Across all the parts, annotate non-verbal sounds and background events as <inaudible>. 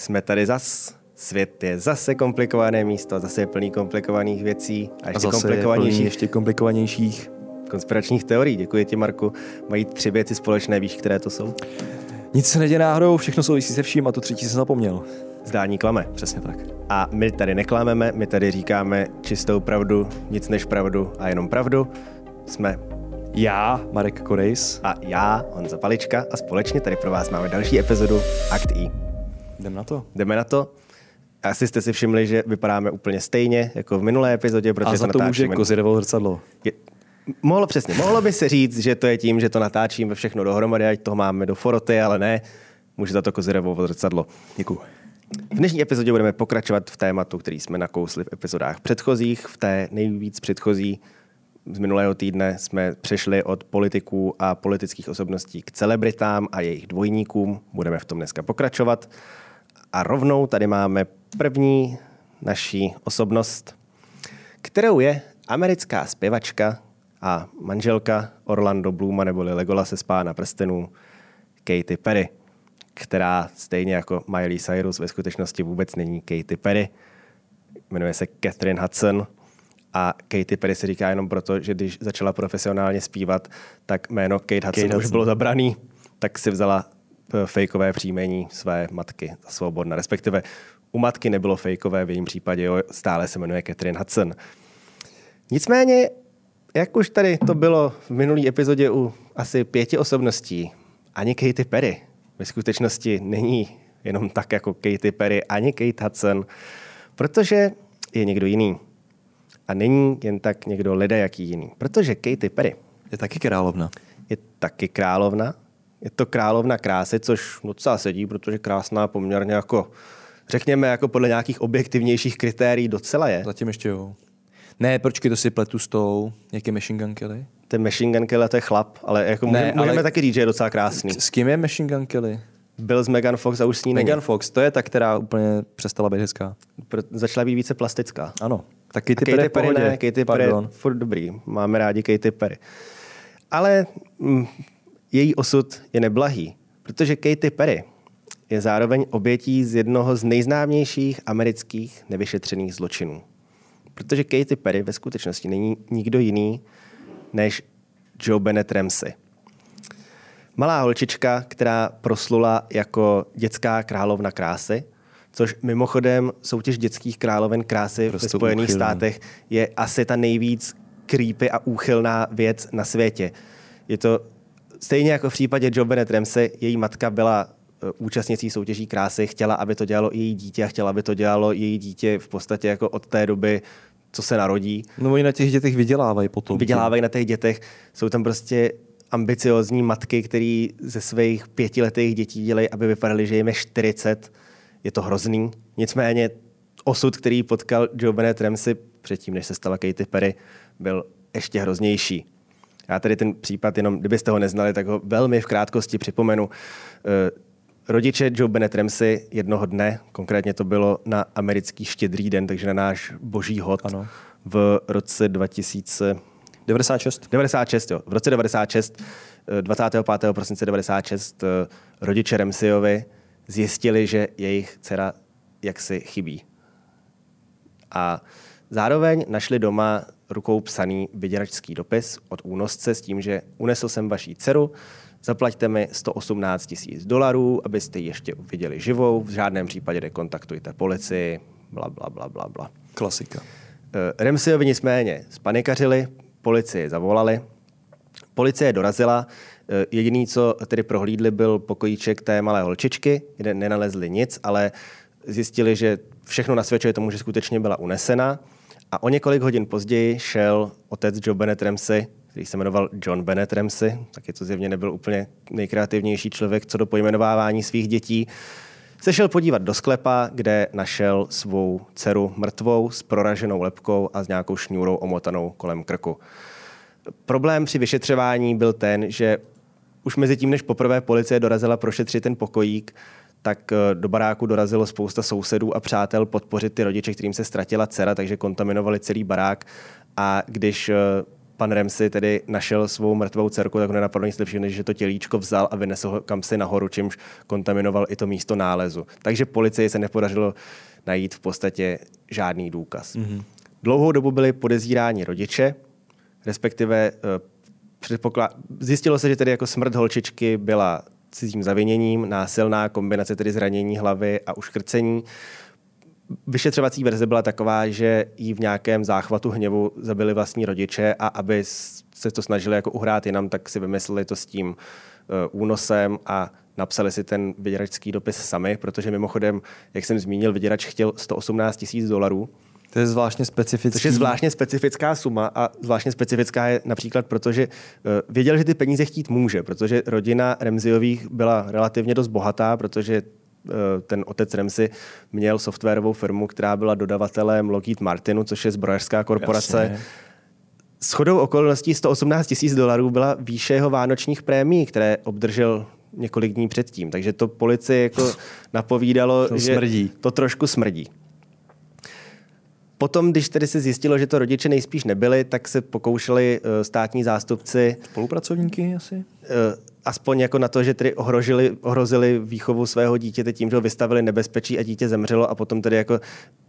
Jsme tady zas. Svět je zase komplikované místo, zase je plný komplikovaných věcí a ještě A zase je komplikovanějších plný ještě komplikovanějších. konspiračních teorií. Děkuji ti, Marku. Mají tři věci společné, víš, které to jsou? Nic se neděje náhodou, všechno souvisí se vším a to třetí jsem zapomněl. Zdání klame. Přesně tak. A my tady neklameme, my tady říkáme čistou pravdu, nic než pravdu a jenom pravdu. Jsme Já, Marek Korejs, a já, Honza Palička, a společně tady pro vás máme další epizodu Akt I. jdem na to. Jdeme na to. Asi jste si všimli, že vypadáme úplně stejně jako v minulé epizodě, protože A za to může natáčíme. Kozirevo zrcadlo. Je, mohlo přesně, mohlo by se říct, že to je tím, že to natáčíme všechno dohromady, ať toho máme do foroty, ale ne, může za to kozirevo zrcadlo. Děkuju. V dnešní epizodě budeme pokračovat v tématu, který jsme nakousli v epizodách předchozích. V té nejvíc předchozí z minulého týdne jsme přešli od politiků a politických osobností k celebritám a jejich dvojníkům. Budeme v tom dneska pokračovat. A rovnou tady máme první naší osobnost, kterou je americká zpěvačka a manželka Orlando Blooma neboli Legolase z Pána prstenů Katy Perry, která stejně jako Miley Cyrus ve skutečnosti vůbec není Katy Perry. Jmenuje se Catherine Hudson a Katy Perry se říká jenom proto, že když začala profesionálně zpívat, tak jméno Kate Hudson, Kate už Hudson. bylo zabraný, tak si vzala fejkové příjmení své matky za svobodna. Respektive u matky nebylo fejkové, v jejím případě jo, stále se jmenuje Catherine Hudson. Nicméně, jak už tady to bylo v minulý epizodě u asi pěti osobností, ani Katy Perry ve skutečnosti není jenom tak jako Katy Perry, ani Kate Hudson, protože je někdo jiný. A není jen tak někdo ledajaký jiný. Protože Katy Perry Je taky královna. je taky královna. Je to královna krásy, což docela sedí, protože krásná poměrně jako, řekněme, jako podle nějakých objektivnějších kritérií docela je. Zatím ještě jo. Ne, počkej, to si pletu s tou, jak je Machine Gun Kelly? Ten Machine Gun Kelly to je chlap, ale jako Ne, můžeme ale- taky říct, že je docela krásný. S kým je Machine Gun Kelly? Byl s Megan Fox a už s ní není. Megan Fox, to je ta, která úplně přestala být hezká. Pr- Začala být více plastická. Ano. Taky A ty Perry pohodě. ne, Katy Perry furt dobrý. Máme rádi Katy Perry. Ale mm, její osud je neblahý, protože Katy Perry je zároveň obětí z jednoho z nejznámějších amerických nevyšetřených zločinů. Protože Katy Perry ve skutečnosti není nikdo jiný než Joe Bennett Ramsey. Malá holčička, která proslula jako dětská královna krásy, což mimochodem soutěž dětských královen krásy Prostě ve Spojených úchylný. státech je asi ta nejvíc creepy a úchylná věc na světě. Je to stejně jako v případě Joe Bennett Ramsey, její matka byla eh, účastnicí soutěží krásy, chtěla, aby to dělalo i její dítě a chtěla, aby to dělalo její dítě v podstatě jako od té doby, co se narodí No oni na těch dětech vydělávají potom. vydělávají na těch dětech. Jsou tam prostě ambiciozní matky, které ze svých pětiletých dětí dělají, aby vypadaly, že jim je 40. Je to hrozný. Nicméně osud, který potkal Joe Bennett Ramsey předtím, než se stala Katy Perry, byl ještě hroznější. Já tady ten případ, jenom kdybyste ho neznali, tak ho velmi v krátkosti připomenu. Eh, Rodiče Joe Bennett Ramsey jednoho dne, konkrétně to bylo na americký štědrý den, takže na náš boží hod Ano. v roce 2000, 96. 96, jo. V roce 96, eh, 25. prosince 96, eh, rodiče Remseyovi zjistili, že jejich dcera jaksi chybí. A zároveň našli doma rukou psaný vyděračský dopis od únosce s tím, že unesl jsem vaší dceru, zaplaťte mi 118 tisíc dolarů, abyste ji ještě viděli živou, v žádném případě nekontaktujte policii, bla, bla, bla, bla, bla. Klasika. Eh, Remseyovi nicméně spanikařili, policii zavolali, policie dorazila, eh, jediný, co tedy prohlídli, byl pokojíček té malé holčičky, kde nenalezli nic, ale zjistili, že všechno nasvědčuje tomu, že skutečně byla unesena. A o několik hodin později šel otec Joe Bennett Ramsey, který se jmenoval John Bennett Ramsey, taky to zjevně nebyl úplně nejkreativnější člověk co do pojmenovávání svých dětí, se šel podívat do sklepa, kde našel svou dceru mrtvou s proraženou lepkou a s nějakou šňůrou omotanou kolem krku. Problém při vyšetřování byl ten, že už mezi tím, než poprvé policie dorazila prošetřit ten pokojík, tak eh, do baráku dorazilo spousta sousedů a přátel podpořit ty rodiče, kterým se ztratila dcera, takže kontaminovali celý barák. A když eh, pan Remsi tedy našel svou mrtvou dcerku, tak ho nenapadlo nic lepšího, než že to tělíčko vzal a vynesl ho kam si nahoru, čímž kontaminoval i to místo nálezu. Takže policii se nepodařilo najít v podstatě žádný důkaz. Mm-hmm. Dlouhou dobu byli podezíráni rodiče, respektive uh, zjistilo se, že tedy jako smrt holčičky byla cizím zaviněním, násilná kombinace tedy zranění hlavy a uškrcení. Vyšetřovací verze byla taková, že jí v nějakém záchvatu hněvu zabili vlastní rodiče a aby se to snažili jako uhrát jinam, tak si vymysleli to s tím uh, únosem a napsali si ten vyděračský dopis sami, protože mimochodem, jak jsem zmínil, vyděrač chtěl 118 tisíc dolarů. To je zvláštně specifický. To je zvláštně specifická suma a zvláštně specifická je například proto, že uh, věděl, že ty peníze chtít může, protože rodina Remziových byla relativně dost bohatá, protože uh, ten otec Remzi měl softwarovou firmu, která byla dodavatelem Lockheed Martinu, což je zbrojařská korporace. Jasně. S chodou okolností 118 tisíc dolarů byla výše jeho vánočních prémií, které obdržel několik dní předtím. Takže to policii jako napovídalo, to že smrdí. to trošku smrdí. Potom, když tedy se zjistilo, že to rodiče nejspíš nebyli, tak se pokoušeli uh, státní zástupci... Spolupracovníky asi? Aspoň jako na to, že tedy ohrozili, ohrozili výchovu svého dítěte tím, že ho vystavili nebezpečí a dítě zemřelo a potom tedy jako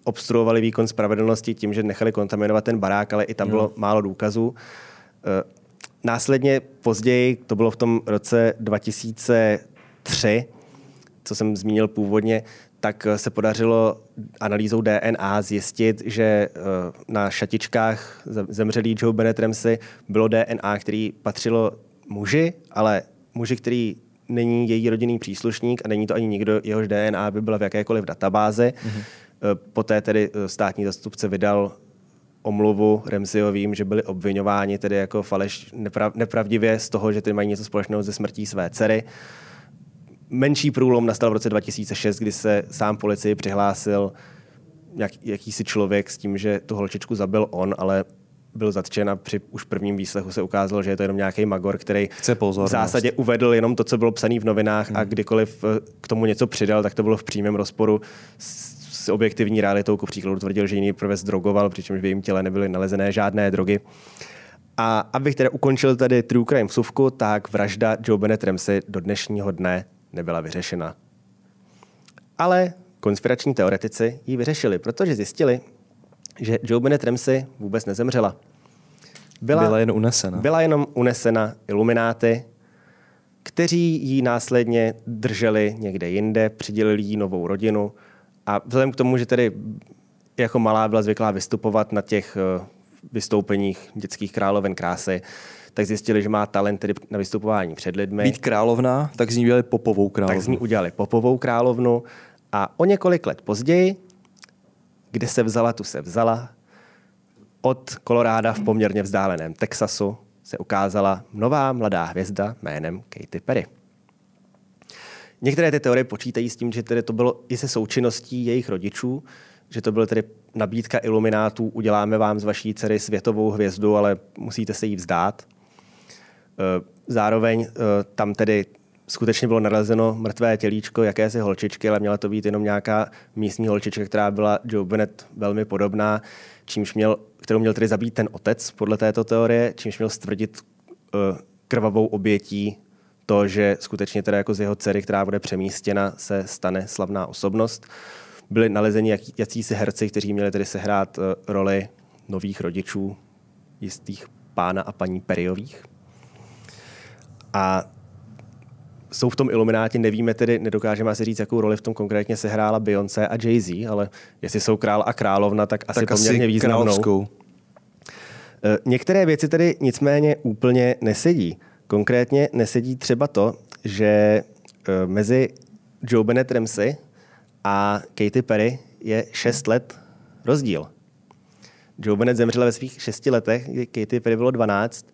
obstruovali výkon spravedlnosti tím, že nechali kontaminovat ten barák, ale i tam jo. bylo málo důkazů. Uh, následně později, to bylo v tom roce 2003, co jsem zmínil původně, tak se podařilo analýzou DNA zjistit, že eh, na šatičkách zemřelý Joe Bennett Ramsey bylo DNA, který patřilo muži, ale muži, který není její rodinný příslušník a není to ani nikdo, jehož DNA by byla v jakékoliv databázi. Mm-hmm. Poté tedy eh, státní zastupce vydal omluvu Remziovým, že byli obvinováni tedy jako faleš, neprav, nepravdivě z toho, že ty mají něco společného ze smrtí své dcery. Menší průlom nastal v roce 2006, kdy se sám policii přihlásil jak, jakýsi člověk s tím, že tu holčičku zabil on, ale byl zatčen a při už prvním výslechu se ukázalo, že je to jenom nějaký magor, který Chce v zásadě uvedl jenom to, co bylo psané v novinách hmm. a kdykoliv eh, k tomu něco přidal, tak to bylo v přímém rozporu s, s objektivní realitou. Ku příkladu tvrdil, že jiný prvec drogoval, přičemž v jejím těle nebyly nalezené žádné drogy. A abych teda ukončil tady True Crime vsuvku, tak vražda Joe Bennett Ramsey do dnešního dne nebyla vyřešena. Ale konspirační teoretici ji vyřešili, protože zjistili, že Joe Bennett Ramsey vůbec nezemřela. Byla, byla jen unesena. Byla jenom unesena ilumináty, kteří ji následně drželi někde jinde, přidělili jí novou rodinu a vzhledem k tomu, že tedy jako malá byla zvyklá vystupovat na těch eh, vystoupeních dětských královen krásy, tak zjistili, že má talent tedy na vystupování před lidmi. Být královna, tak z ní udělali popovou královnu. Tak z ní udělali popovou královnu a o několik let později, kde se vzala, tu se vzala, od Koloráda v poměrně vzdáleném Texasu se ukázala nová mladá hvězda jménem Katy Perry. Některé ty teorie počítají s tím, že tedy to bylo i se součinností jejich rodičů, že to byla tedy nabídka iluminátů, uděláme vám z vaší dcery světovou hvězdu, ale musíte se jí vzdát. Eh, zároveň eh, tam tedy skutečně bylo nalezeno mrtvé tělíčko jakési holčičky, ale měla to být jenom nějaká místní holčička, která byla Joe Bennett velmi podobná, čímž měl, kterou měl tedy zabít ten otec podle této teorie, čímž měl stvrdit uh, krvavou obětí to, že skutečně teda jako z jeho dcery, která bude přemístěna, se stane slavná osobnost. Byli nalezeni jak, jacísi herci, kteří měli tedy sehrát roli nových rodičů jistých pána a paní Periových. A jsou v tom Ilumináti, nevíme tedy, nedokážeme asi říct, jakou roli v tom konkrétně sehrála Beyoncé a Jay-Z, ale jestli jsou král a královna, tak asi tak poměrně asi významnou. Královskou. E, některé věci tedy nicméně úplně nesedí. Konkrétně nesedí třeba to, že e, mezi Joe Bennett Ramsey a Katy Perry je 6 let rozdíl. Joe Bennett zemřela ve svých 6 letech, Katy Perry bylo 12.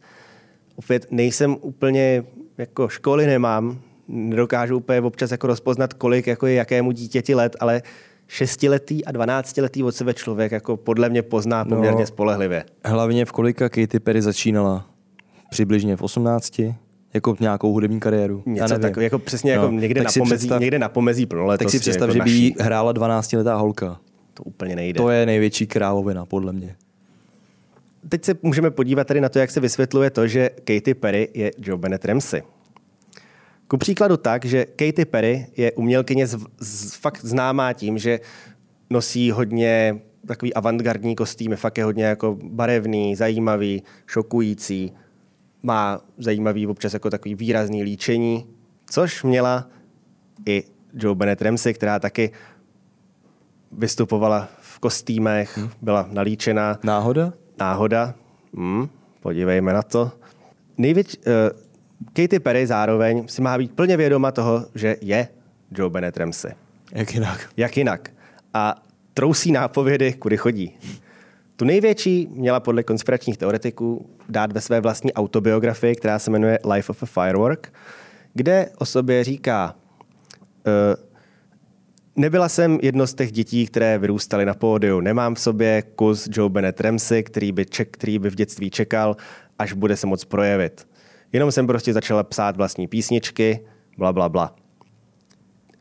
Opět nejsem úplně, jako školy nemám, nedokážu úplně občas jako rozpoznat, kolik jako je jakému dítěti let, ale šestiletý a dvanáctiletý od sebe člověk jako podle mě pozná no, poměrně no, spolehlivě. Hlavně v kolika Katy Perry začínala? Přibližně v 18? Jako nějakou hudební kariéru? Něco takového, jako přesně jako no, jako někde, na pomezí, představ, někde na pomezí plnoletosti. Tak si představ, jako že by jí hrála 12-letá holka. To úplně nejde. To je největší královina, podle mě. Teď se můžeme podívat tady na to, jak se vysvětluje to, že Katy Perry je Joe Bennett Ramsey. Ku příkladu tak, že Katy Perry je umělkyně z, z, fakt známá tím, že nosí hodně takový avantgardní kostýmy, fakt je hodně jako barevný, zajímavý, šokující, má zajímavý občas jako takový výrazný líčení, což měla i Joe Bennett Ramsey, která taky vystupovala v kostýmech, hmm. byla nalíčená. Náhoda? Náhoda. Hmm, podívejme na to. Největší, uh, Katy Perry zároveň si má být plně vědoma toho, že je Joe Bennett Ramsey. Jak jinak? Jak jinak. A trousí nápovědy, kudy chodí. Tu největší měla podle konspiračních teoretiků dát ve své vlastní autobiografii, která se jmenuje Life of a Firework, kde o sobě říká, uh, Nebyla jsem jedno z těch dětí, které vyrůstaly na pódiu. Nemám v sobě kus Joe Bennett Ramsey, který by, ček, který by v dětství čekal, až bude se moc projevit. Jenom jsem prostě začala psát vlastní písničky, bla, bla, bla.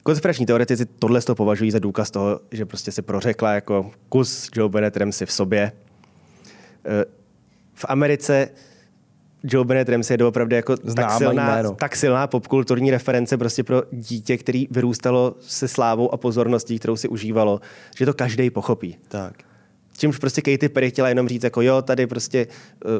Konspirační teoretici tohle to považují za důkaz toho, že prostě se prořekla jako kus Joe Bennett Ramsey v sobě. Eh, v Americe Joe Bennett Ramsey je doopravdy jako tak silná, tak silná popkulturní reference prostě pro dítě, který vyrůstalo se slávou a pozorností, kterou si užívalo, že to každý pochopí. Tak. Čímž prostě Katy Perry chtěla jenom říct, jako jo, tady prostě uh,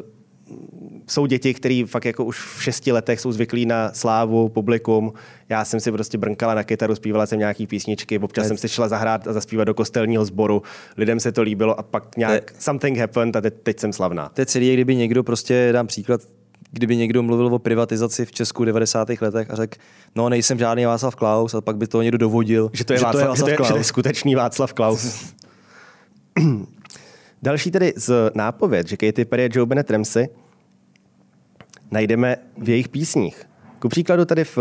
jsou děti, které fakt jako už v šesti letech jsou zvyklí na slávu, publikum. Já jsem si prostě brnkala na kytaru, zpívala jsem nějaký písničky, občas ne. jsem si šla zahrát a zaspívat do kostelního sboru. Lidem se to líbilo a pak nějak te, something happened a teď, teď jsem slavná. To je celý, kdyby někdo prostě, dám příklad, kdyby někdo mluvil o privatizaci v Česku v 90. letech a řekl, no nejsem žádný Václav Klaus a pak by to někdo dovodil, že to je, že Václav, to je, Václav že to je, Klaus. Že to je skutečný Václav Klaus. <clears throat> Další tedy z nápověd, že Katy Perry a Joe Bennett Ramsey najdeme v jejich písních. Ku příkladu tady v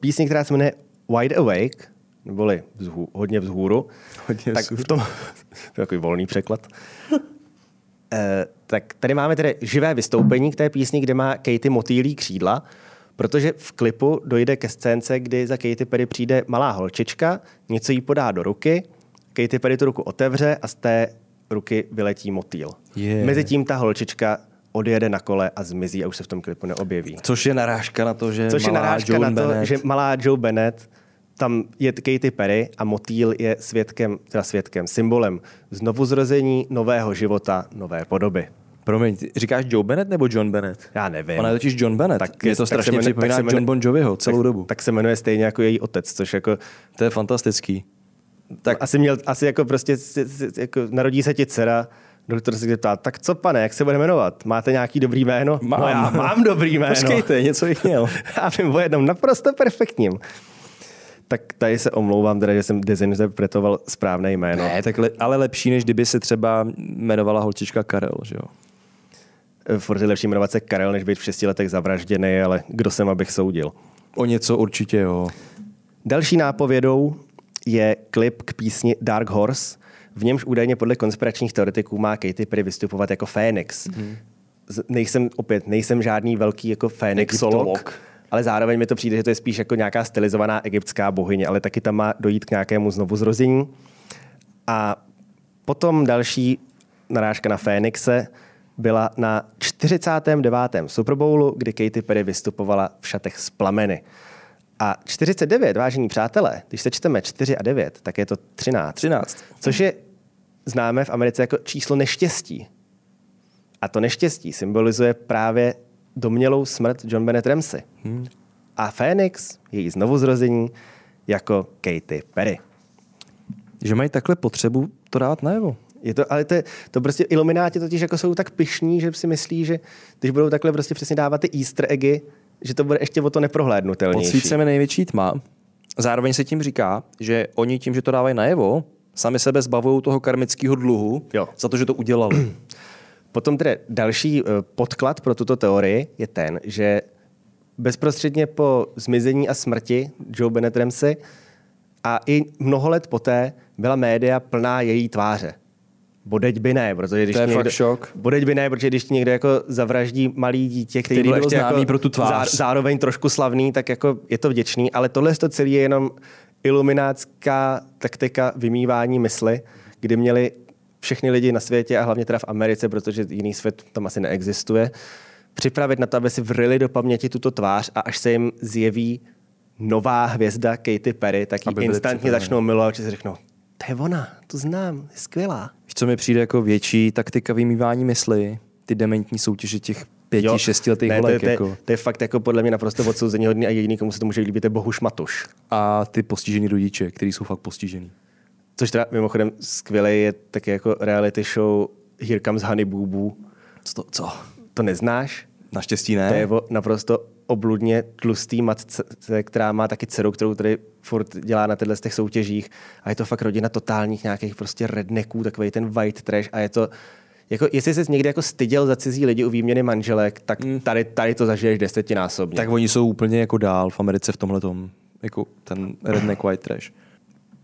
písni, která se jmenuje Wide Awake, neboli vzhů, hodně vzhůru, hodně tak vzhůru. v tom, <laughs> to je takový volný překlad, <laughs> eh, tak tady máme tedy živé vystoupení k té písni, kde má Katy motýlí křídla, protože v klipu dojde ke scénce, kdy za Katy Perry přijde malá holčička, něco jí podá do ruky, Katy Perry tu ruku otevře a z té ruky vyletí motýl. Yeah. Mezitím ta holčička odjede na kole a zmizí a už se v tom klipu neobjeví. Což je narážka na to, že Což malá je narážka Joan na to, Bennett. že malá Joe Bennett tam je Katy Perry a motýl je svědkem, teda svědkem, symbolem znovuzrození, nového života, nové podoby. Promiň, říkáš Joe Bennett nebo John Bennett? Já nevím. Ona je totiž John Bennett. Tak je to strašně jmenuje, připomíná jmenuje, John Bon Joviho celou tak, dobu. Tak se jmenuje stejně jako její otec, což jako... To je fantastický. Tak asi měl, asi jako prostě, jako narodí se ti dcera, doktor se ptá, tak co pane, jak se bude jmenovat? Máte nějaký dobrý jméno? Mám. No já mám dobrý jméno. Počkejte, něco bych měl. <laughs> já vím o jednom naprosto perfektním. Tak tady se omlouvám, teda, že jsem dezinterpretoval správné jméno. Ne, tak le, ale lepší, než kdyby se třeba jmenovala holčička Karel, že jo? Furt je lepší jmenovat se Karel, než být v šesti letech zavražděný, ale kdo jsem, abych soudil. O něco určitě, jo. Další nápovědou je klip k písni Dark Horse, v němž údajně podle konspiračních teoretiků má Katy Perry vystupovat jako Fénix. Mm-hmm. Nejsem, opět, nejsem žádný velký jako Fénixolog, ale zároveň mi to přijde, že to je spíš jako nějaká stylizovaná egyptská bohyně, ale taky tam má dojít k nějakému znovuzrození. A potom další narážka na Fénixe byla na 49. Super Bowlu, kdy Katy Perry vystupovala v šatech z plameny. A 49, vážení přátelé, když se čteme 4 a 9, tak je to 13. 13. Což je známé v Americe jako číslo neštěstí. A to neštěstí symbolizuje právě domělou smrt John Bennett Ramsey. Hmm. A Phoenix, její znovuzrození, jako Katy Perry. Že mají takhle potřebu to dát najevo. Je to, ale to, to prostě ilumináti totiž jako jsou tak pišní, že si myslí, že když budou takhle prostě přesně dávat ty easter eggy, že to bude ještě o to neprohlédnutelnější. Pod svícemi největší tma. Zároveň se tím říká, že oni tím, že to dávají najevo, sami sebe zbavují toho karmického dluhu jo. za to, že to udělali. <clears throat> Potom tedy další eh, podklad pro tuto teorii je ten, že bezprostředně po zmizení a smrti Joe Bennett Ramsey a i mnoho let poté byla média plná její tváře. Bodeď by ne, protože když to je někdo, fakt šok. Bodeď by ne, protože když někdo jako zavraždí malý dítě, který, Který byl ještě známý jako pro tu tvář. zároveň trošku slavný, tak jako je to vděčný, ale tohle to celé je jenom iluminátská taktika vymývání mysli, kdy měli všechny lidi na světě a hlavně teda v Americe, protože jiný svět tam asi neexistuje, připravit na to, aby si vrili do paměti tuto tvář a až se jim zjeví nová hvězda Katy Perry, tak ji instantně začnou milovat, že si řeknou, to je ona, to znám, je skvělá. Víš, co mi přijde jako větší taktika vymývání mysli, ty dementní soutěže těch pěti, jo, šestiletých ne, holek. To, je, jako. to je fakt jako podle mě naprosto odsouzení hodný a jediný, komu se to může líbit, je Bohuš Matuš. A ty postižený rodiče, kteří jsou fakt postižený. Což teda mimochodem skvělý je taky jako reality show Here Comes Honey Boo Boo. Co to, co? To neznáš? Naštěstí ne. To je o naprosto obludně tlustý matce, která má taky dceru, kterou tady furt dělá na těchto těch soutěžích. A je to fakt rodina totálních nějakých prostě rednecků, takový ten white trash. A je to, jako, jestli jsi někdy jako styděl za cizí lidi u výměny manželek, tak Hmm. tady, tady to zažiješ desetinásobně. Tak oni jsou úplně jako dál v Americe v tomhle tom. Jako ten redneck white trash.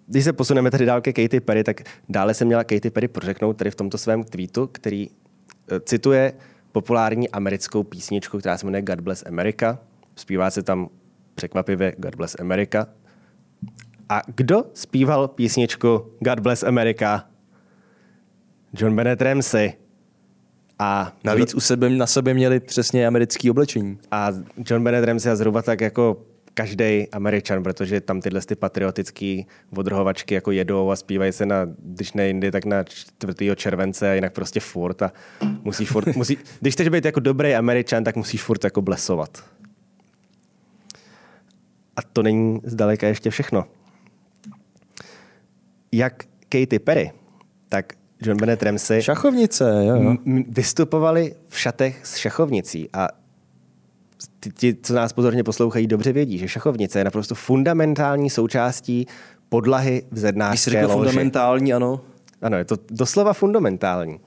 Když se posuneme tady dál ke Katy Perry, tak dále se měla Katy Perry prořeknout tady v tomto svém tweetu, který eh, cituje populární americkou písničku, která se jmenuje God Bless America. Zpívá se tam překvapivě God Bless America. A kdo zpíval písničku God Bless America? John Bennett Ramsey. A Navíc u sebe, na sebe měli přesně americké oblečení. a John Bennett Ramsey a zhruba tak jako každý Američan, protože tam tyhle ty patriotické odrhovačky jako jedou a zpívají se na, když ne jindy, tak na 4. července a jinak prostě furt a musíš furt, musí, když chceš být jako dobrý Američan, tak musíš furt jako blesovat. A to není zdaleka ještě všechno. Jak Katy Perry, tak John Bennett Ramsey Šachovnice, jo, m- vystupovali v šatech s šachovnicí a ti, ti, co nás pozorně poslouchají, dobře vědí, že šachovnice je naprosto fundamentální součástí podlahy v zednářské loži. fundamentální, ano. Ano, je to doslova fundamentální.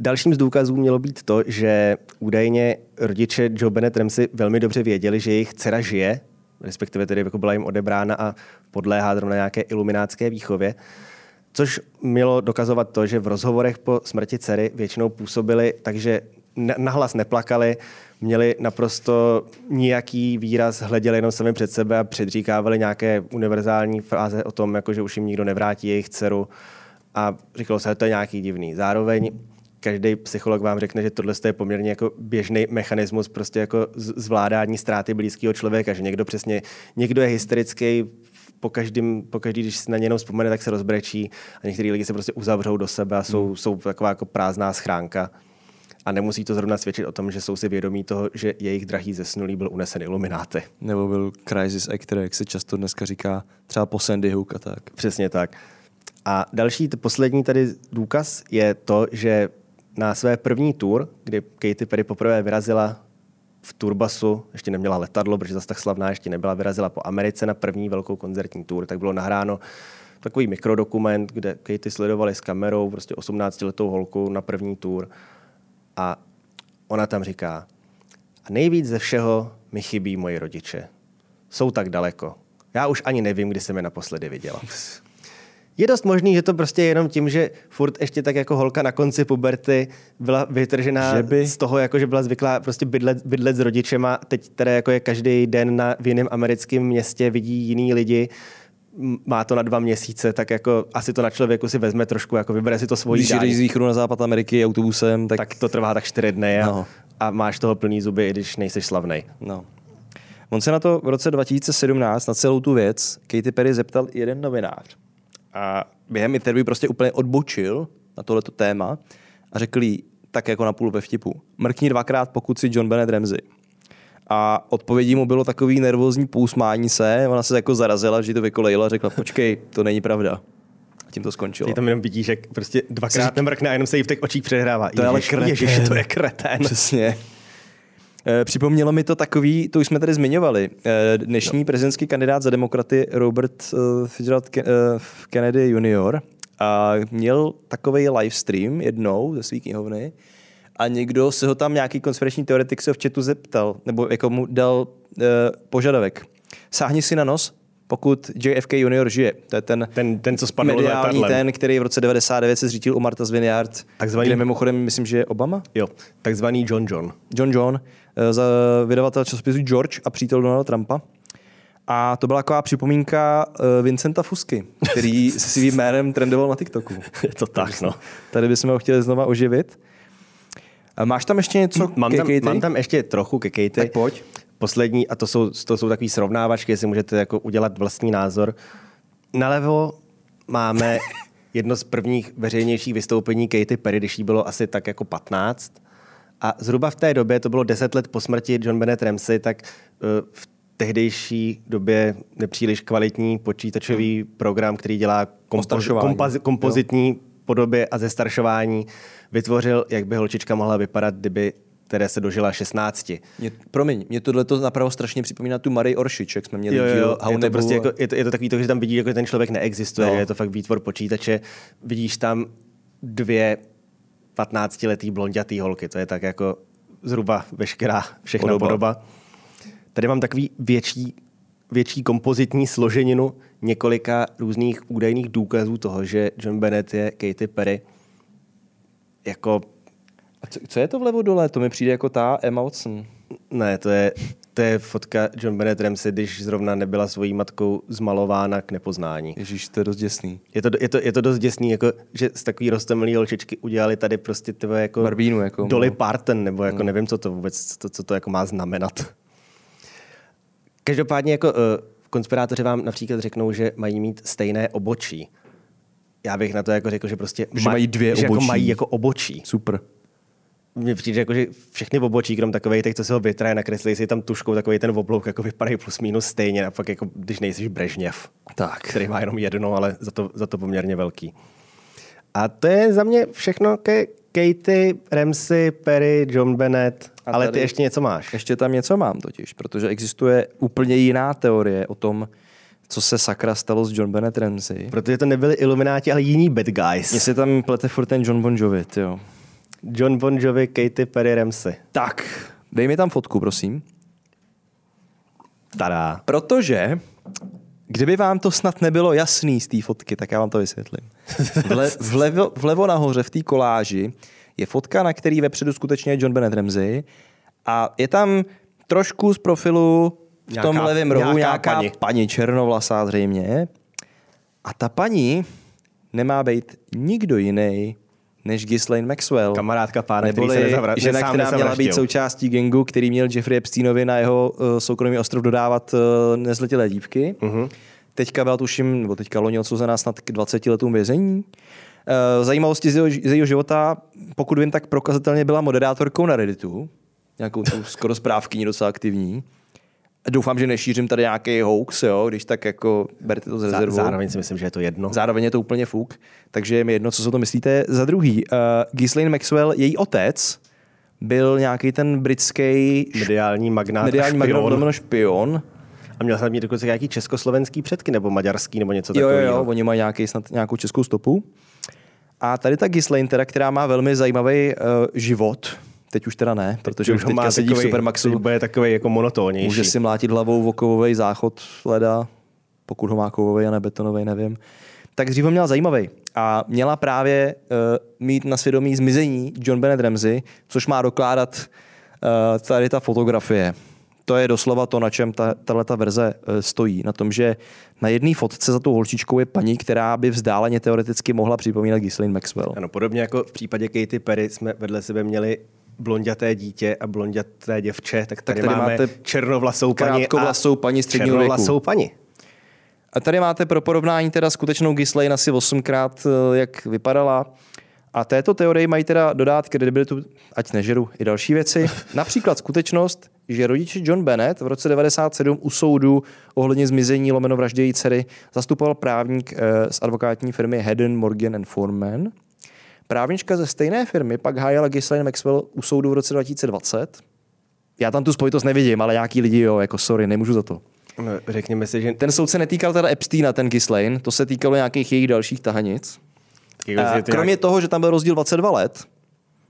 Dalším z důkazů mělo být to, že údajně rodiče Joe Bennett Ramsey velmi dobře věděli, že jejich dcera žije, respektive tedy jako byla jim odebrána a podléhá zrovna nějaké iluminátské výchově, což mělo dokazovat to, že v rozhovorech po smrti dcery většinou působili, takže na- nahlas neplakali, měli naprosto nějaký výraz, hleděli jenom sami před sebe a předříkávali nějaké univerzální fráze o tom, jako že už jim nikdo nevrátí jejich dceru a říkalo se, že to je nějaký divný. Zároveň každý psycholog vám řekne, že tohle je poměrně jako běžný mechanismus prostě jako zvládání ztráty blízkého člověka, že někdo přesně, někdo je hysterický, po každým, po každý, když si na ně jenom vzpomene, tak se rozbrečí a některý lidi se prostě uzavřou do sebe a jsou, hmm. jsou taková jako prázdná schránka. A nemusí to zrovna svědčit o tom, že jsou si vědomí toho, že jejich drahý zesnulý byl unesen ilumináty. Nebo byl crisis actor, jak se často dneska říká, třeba po Sandy Hook a tak. Přesně tak. A další, poslední tady důkaz je to, že na své první tour, kdy Katy Perry poprvé vyrazila v turbasu, ještě neměla letadlo, protože zase tak slavná ještě nebyla, vyrazila po Americe na první velkou koncertní tour, tak bylo nahráno takový mikrodokument, kde Katy sledovali s kamerou prostě 18-letou holku na první tour a ona tam říká, a nejvíc ze všeho mi chybí moji rodiče. Jsou tak daleko. Já už ani nevím, kdy jsem je naposledy viděla. Je dost možný, že to prostě je jenom tím, že furt ještě tak jako holka na konci puberty byla vytržená Že by- z toho, jako že byla zvyklá prostě bydlet, bydlet s rodičema. Teď teda jako je každý den na, v jiném americkém městě, vidí jiný lidi, má to na dva měsíce, tak jako asi to na člověku si vezme trošku, jako vybere si to svojí Když jdeš z východu na západ Ameriky autobusem, tak, tak to trvá tak čtyři dny a, No. a máš toho plný zuby, i když nejseš slavnej. No. On se na to v roce 2017 na celou tu věc Katy Perry zeptal jeden novinář. A během interview prostě úplně odbočil na tohleto téma a řekl jí tak jako na půl ve vtipu. Mrkni dvakrát, pokud si John Bennett Ramsey. A odpovědí mu bylo takový nervózní pousmání se, ona se jako zarazila, že to vykolejila a řekla, počkej, to není pravda. A tím to skončilo. Ty tam jenom vidíš, jak prostě dvakrát nemrkne a jenom se jí v těch očích přehrává. To je ale kretén. Ježiš, to je kretén. Přesně. Eh, Připomnělo mi to takový, to už jsme tady zmiňovali, eh, dnešní no. prezidentský kandidát za demokraty Robert eh, Fitzgerald Ke- Kennedy junior a měl takový livestream jednou ze své knihovny a někdo se ho tam, nějaký konspirační teoretik se v chatu zeptal, nebo jako mu dal eh, požadavek. Sáhni si na nos, pokud JFK junior žije. To je ten, Ten, ten co spadl mediální ten, který v roce 99 se zřítil u Martha's Vineyard, Takzvaný- kde mimochodem myslím, že je Obama? Jo, takzvaný John John. John John, eh, za vydavatel časopisu George a přítel Donalda Trumpa. A to byla taková připomínka uh, Vincenta Fusky, který <laughs> se svým jménem trendoval na TikToku. Je to tak, no. Tady bychom ho chtěli znova oživit. A máš tam ještě něco Mám ke tam, mám tam ještě trochu ke Katy. Tak pojď. Poslední, a to jsou, to jsou takový srovnávačky, jestli můžete jako udělat vlastní názor. Nalevo máme <laughs> jedno z prvních veřejnějších vystoupení Katy Perry, když jí bylo asi tak jako 15. A zhruba v té době, to bylo 10 let po smrti John Bennett Ramsey, tak eh, v tehdejší době nepříliš kvalitní počítačový program, který dělá kompozi- kompozitní podobě a zestaršování, vytvořil, jak by holčička mohla vypadat, kdyby které se dožila 16. Mě, promiň, mě tohle to napravo strašně připomíná tu Marie Oršič, jak jsme měli Jo, díl jo, je to, prostě jako, je, to, je to takový to, že tam vidíš, jako ten člověk neexistuje, No. je to fakt výtvor počítače. Vidíš tam dvě 15-letý blondětý holky, to je tak jako zhruba veškerá všechna Podoba. podoba. podoba. Tady mám takový větší, větší kompozitní složeninu několika různých údajných důkazů toho, že John Bennett je Katy Perry. Jako, A co, co je to vlevo dole? To mi přijde jako ta Emma Watson. ne, to je, to je fotka John Bennett Ramsey, když zrovna nebyla svojí matkou zmalována k nepoznání. Ježíš, to je dost děsný. Je to, je to, je to dost děsný, jako, že z takový rostomilý holčičky udělali tady prostě tebe jako Barbínu, jako, Dolly no. Parton, nebo jako nevím, co to vůbec, co to, co to jako má znamenat. Každopádně jako uh, konspirátoři vám například řeknou, že mají mít stejné obočí. Já bych na to jako řekl, že prostě Že mají dvě že jako obočí. mají jako obočí. Super. Mně přijde, jako, že všechny obočí, krom takových, těch, co se ho vytraje, nakreslí si tam tuškou, takový ten oblouk, jako vypadají plus minus stejně, a pak jako, když nejsiš Brežněv Tak. který má jenom jedno, ale za to, za to poměrně velký. A to je za mě všechno ke Katy, Ramsey, Perry, John Bennett, A ale ty ještě něco máš. Ještě tam něco mám totiž, protože existuje úplně jiná teorie o tom, co se sakra stalo s John Bennett Ramsey. Protože to nebyli ilumináti, ale jiní bad guys. Mně se tam plete furt ten John Bon Jovi, jo. John Bon Jovi, Katy Perry, Ramsey. Tak, dej mi tam fotku, prosím. Tada. Protože, kdyby vám to snad nebylo jasný z té fotky, tak já vám to vysvětlím. Vle, vlevo, vlevo nahoře v té koláži je fotka, na který vepředu skutečně je John Bennett Ramsey a je tam trošku z profilu v tom Nějaká- levém rohu nějaká nějaká, paní. paní černovlasá zřejmě. A ta paní nemá být nikdo jiný než Ghislaine Maxwell. Kamarádka pána, který Neboli se nezavra- žena, která měla být součástí gengu, který měl Jeffrey Epsteinovi na jeho uh, soukromý ostrov dodávat uh, nezletilé dívky. Uh-huh. Teďka byla tuším, nebo teďka loni odsouzená snad k 20 letům vězení. Uh, zajímavosti z jeho, z jejího života, pokud vím, tak prokazatelně byla moderátorkou na Redditu. Nějakou tu skoro zprávkyní docela aktivní. Doufám, že nešířím tady nějaký hoax, jo, když tak jako berte to z rezervou. Zároveň si myslím, že je to jedno. Zároveň je to úplně fuk, takže je mi jedno, co si o to myslíte. Za druhý, uh, Ghislaine Maxwell, její otec, byl nějaký ten britský Mediální magnát mediální a magnát špion. špion. A měl jsem mít dokonce nějaký československý předky, nebo maďarský, nebo něco Jo, jo, takového. jo, oni mají nějaký, snad nějakou českou stopu. A tady ta Ghislaine, teda, která má velmi zajímavý uh, život, teď už teda ne, protože už ho má teďka sedí v takovej- Supermaxu, teď bude takový jako monotónnější. může si mlátit hlavou kovový záchod leda, pokud ho má kovový a ne betonový, nevím. Tak dřív ho měla zajímavý a měla právě uh, mít na svědomí zmizení John Bennett Ramsey, což má dokládat uh, tady ta fotografie. To je doslova to, na čem ta, tato verze uh, stojí. Na tom, že na jedné fotce za tou holčičkou je paní, která by vzdáleně teoreticky mohla připomínat Ghislaine Maxwell. Ano, podobně jako v případě Katy Perry jsme vedle sebe měli blonděté dítě a blonděté děvče, tak tady, tady máme máte černovlasou paní krátkovlasou a paní středního věku. černovlasou paní. A tady máte pro porovnání teda skutečnou Ghislaine asi 8krát, eh, jak vypadala. A této teorii mají teda dodat kredibilitu, ať nežeru i další věci. <laughs> Například skutečnost, že rodiče John Bennett v roce 97 u soudu ohledně zmizení lomeno vraždy její dcery zastupoval právník eh, z advokátní firmy Hedden, Morgan and Foreman. Právnička ze stejné firmy pak hájila Ghislaine Maxwell u soudu v roce 2020. Já tam tu spojitost nevidím, ale nějaký lidi jo, jako sorry, nemůžu za to. No, řekněme si, že Ten soud se netýkal teda Epsteina, ten Ghislaine, to se týkalo nějakých jejich dalších tahanic. A to kromě nějak- toho, že tam byl rozdíl 22 let,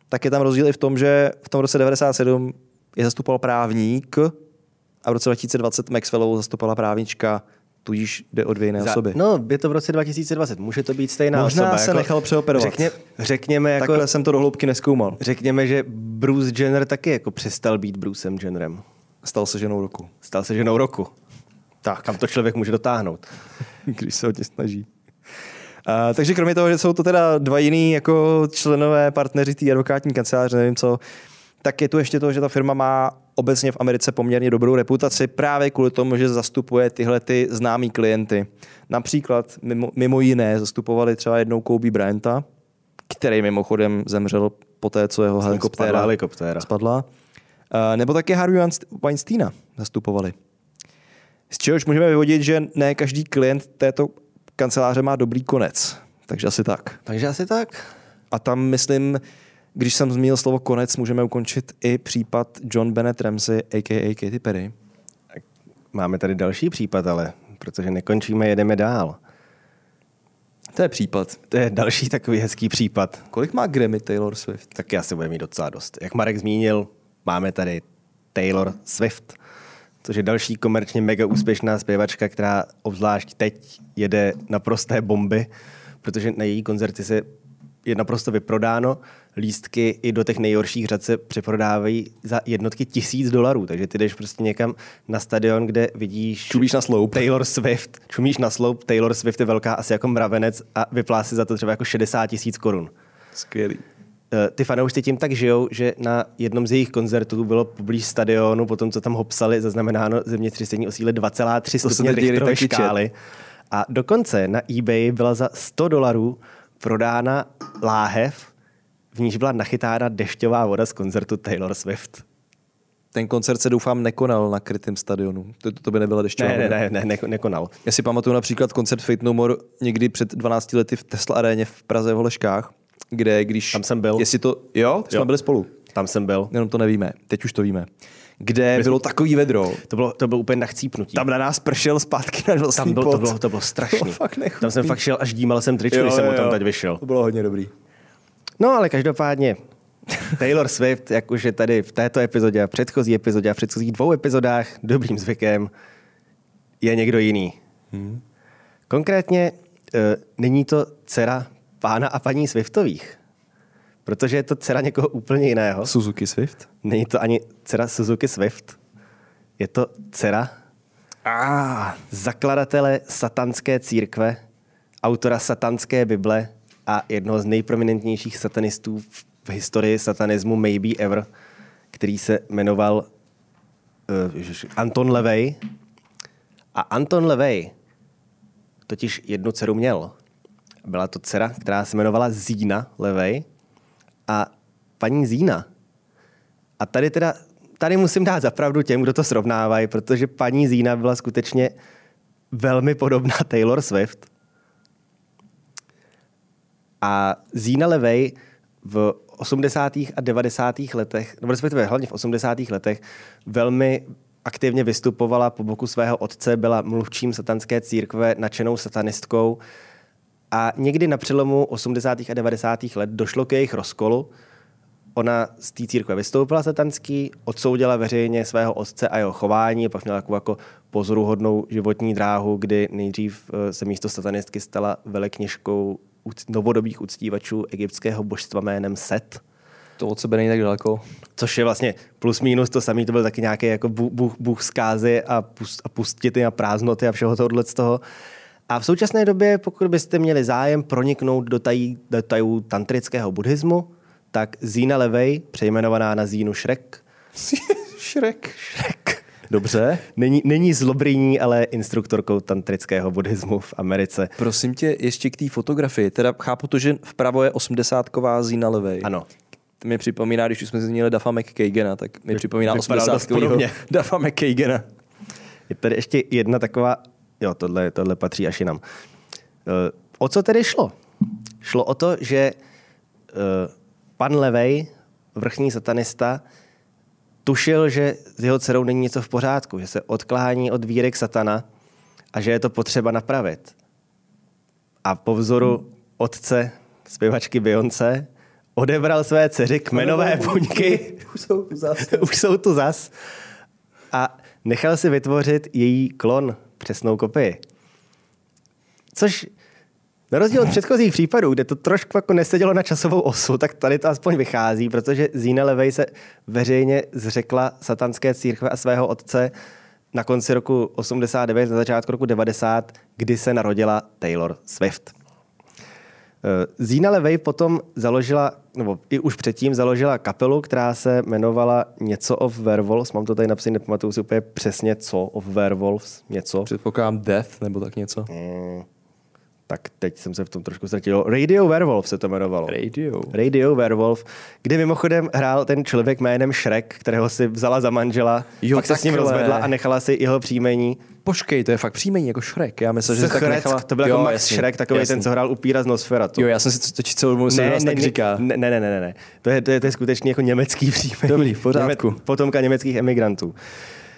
tak je tam rozdíl i v tom, že v tom roce 97 je zastupoval právník a v roce 2020 Maxwellovou zastupovala právnička, tudíž jde o dvě jiné za- osoby. No, je to v roce 2020, může to být stejná Možná osoba. se nechal přeoperovat. Řekně, řekněme, jako, Takhle jsem to do hloubky neskoumal. řekněme, že Bruce Jenner taky jako přestal být Brucem Jennerem. Stal se ženou roku. Stal se ženou roku. Tak. Kam to člověk může dotáhnout. <laughs> Když se hodně snaží. Uh, takže kromě toho, že jsou to teda dva jiný jako členové partneři té advokátní kanceláře, nevím co, tak je tu ještě to, že ta firma má obecně v Americe poměrně dobrou reputaci právě kvůli tomu, že zastupuje tyhle ty známý klienty. Například mimo, mimo jiné zastupovali třeba jednou Kobe Bryanta, který mimochodem zemřel po té, co jeho helikoptéra spadla helikoptéra. spadla. Uh, nebo také Harvey Weinsteina zastupovali. Z čehož můžeme vyvodit, že ne každý klient této kanceláře má dobrý konec. Takže asi tak. Takže asi tak. A tam, myslím, když jsem zmínil slovo konec, můžeme ukončit i případ John Bennett Ramsey, a.k.a. Katy Perry. Máme tady další případ, ale protože nekončíme, jedeme dál. To je případ. To je další takový hezký případ. Kolik má Grammy Taylor Swift? Tak asi bude mít docela dost. Jak Marek zmínil, máme tady Taylor Swift, což je další komerčně mega úspěšná zpěvačka, která obzvlášť teď jede na prosté bomby, protože na její koncerty se je naprosto vyprodáno. Lístky i do těch nejhorších řad se přeprodávají za jednotky tisíc dolarů, takže ty jdeš prostě někam na stadion, kde vidíš... Čumíš na sloup. Taylor Swift. Čumíš na sloup, Taylor Swift je velká asi jako mravenec a vyplá si za to třeba jako 60 tisíc korun. Skvělý. Eh, ty fanoušci tím tak žijou, že na jednom z jejich koncertů bylo poblíž stadionu, potom co tam hopsali, zaznamenáno zemětřesení o síle 2,3 stupně Richterovy škály. A dokonce na eBay byla za 100 dolarů prodána láhev, v níž byla nachytána dešťová voda z koncertu Taylor Swift. Ten koncert se doufám nekonal na krytém stadionu. To, to by nebyla dešťová Ne, ne, ne, ne, ne, nekonal. Já si pamatuju například koncert Fate No More někdy před 12 lety v Tesla aréně v Praze v Holeškách, kde když... Tam jsem byl. Jestli to... Jo? Jsme Jo. byli spolu. Tam jsem byl. Jenom to nevíme. Teď už to víme. Kde bylo takový vedro. To bylo, to bylo úplně na chcípnutí. Tam na nás pršel zpátky na vlastní tam byl, to, pot. bylo, to bylo strašný. <laughs> To bylo tam jsem fakt šel, až dímal jsem tričku, když jsem o tom teď vyšel. To bylo hodně dobrý. No ale každopádně <laughs> Taylor Swift, jak už je tady v této epizodě a předchozí epizodě a v předchozích dvou epizodách dobrým zvykem, je někdo jiný. Hmm. Konkrétně e, není to dcera pána a paní Swiftových, protože je to dcera někoho úplně jiného. Suzuki Swift? Není to ani dcera Suzuki Swift, je to dcera Ah, zakladatele satanské církve, autora satanské Bible a jednoho z nejprominentnějších satanistů v- historii satanismu Maybe Ever, který se jmenoval uh, Anton Levej. A Anton Levej totiž jednu dceru měl. Byla to dcera, která se jmenovala Zína Levej. A paní Zína a tady teda, tady musím dát zapravdu těm, kdo to srovnávají, protože paní Zína byla skutečně velmi podobná Taylor Swift. A Zína Levej v 80. a 90. letech, nebo respektive hlavně v 80. letech, velmi aktivně vystupovala po boku svého otce, byla mluvčím satanské církve, nadšenou satanistkou a někdy na přelomu 80. a 90. let došlo k jejich rozkolu. Ona z té církve vystoupila satanský, odsoudila veřejně svého otce a jeho chování, pak měla takovou jako pozoruhodnou životní dráhu, kdy nejdřív eh, se místo satanistky stala velekněžkou novodobých uctívačů egyptského božstva jménem Set, to od sebe není tak daleko. což je vlastně plus minus to samé, to byl taky nějaký jako bůh, bůh, zkázy a, pust, a pustity a prázdnoty a všeho tohohle z toho. A v současné době, pokud byste měli zájem proniknout do, tají, tajů tantrického buddhismu, tak Zína Levej, přejmenovaná na Zínu Shrek, Šrek. <laughs> Shrek Dobře. není, není zlobriní, ale instruktorkou tantrického buddhismu v Americe. Prosím tě, ještě k té fotografii. Teda chápu to, že vpravo je osmdesátková Zína Levej. Ano. To mi připomíná, když už jsme zmínili Dafa McKagena, tak mi připomíná vypadal dost 80. podobně. Dafa McKagena. Je tady ještě jedna taková, jo, tohle, tohle patří až jinam. Eh, O co tedy šlo? Šlo o to, že eh, pan Levej, vrchní satanista, tušil, že s jeho dcerou není něco v pořádku, že se odklání od vírek satana a že je to potřeba napravit. A po vzoru otce zpěvačky Beyoncé odebral své dceři kmenové buňky <laughs> Už jsou zase. <laughs> už jsou tu zas. A nechal si vytvořit její klon, přesnou kopii. Což na rozdíl od předchozích případů, kde to trošku jako nesedělo na časovou osu, tak tady to aspoň vychází, protože Zína Levej se veřejně zřekla satanské církve a svého otce na konci roku 89, na začátku roku 90, kdy se narodila Taylor Swift. Eh, Zina Levej potom založila, nebo i už předtím založila kapelu, která se jmenovala něco of Werewolves. Mám to tady napsané, nepamatuju si úplně přesně co of Werewolves, něco. Předpokládám Death nebo tak něco. Mm, tak teď jsem se v tom trošku ztratil. Radio Werewolf se to jmenovalo. Radio. Radio Werewolf, kde mimochodem hrál ten člověk jménem Shrek, kterého si vzala za manžela, Jo, pak se s ním rozvedla a nechala si jeho příjmení. Počkej, to je fakt příjmení jako Shrek. Já myslel, že tak nechala... to byl jako Max jasně, Shrek, takový jasně. ten, co hrál upíra z Nosferatu. Jo, já jsem si točit celou dobu ne, tak říká. Ne, ne, ne, ne, ne. To je, to je, to je skutečně jako německý příjmení. Dobrý, v pořádku. Něme, potomka německých emigrantů.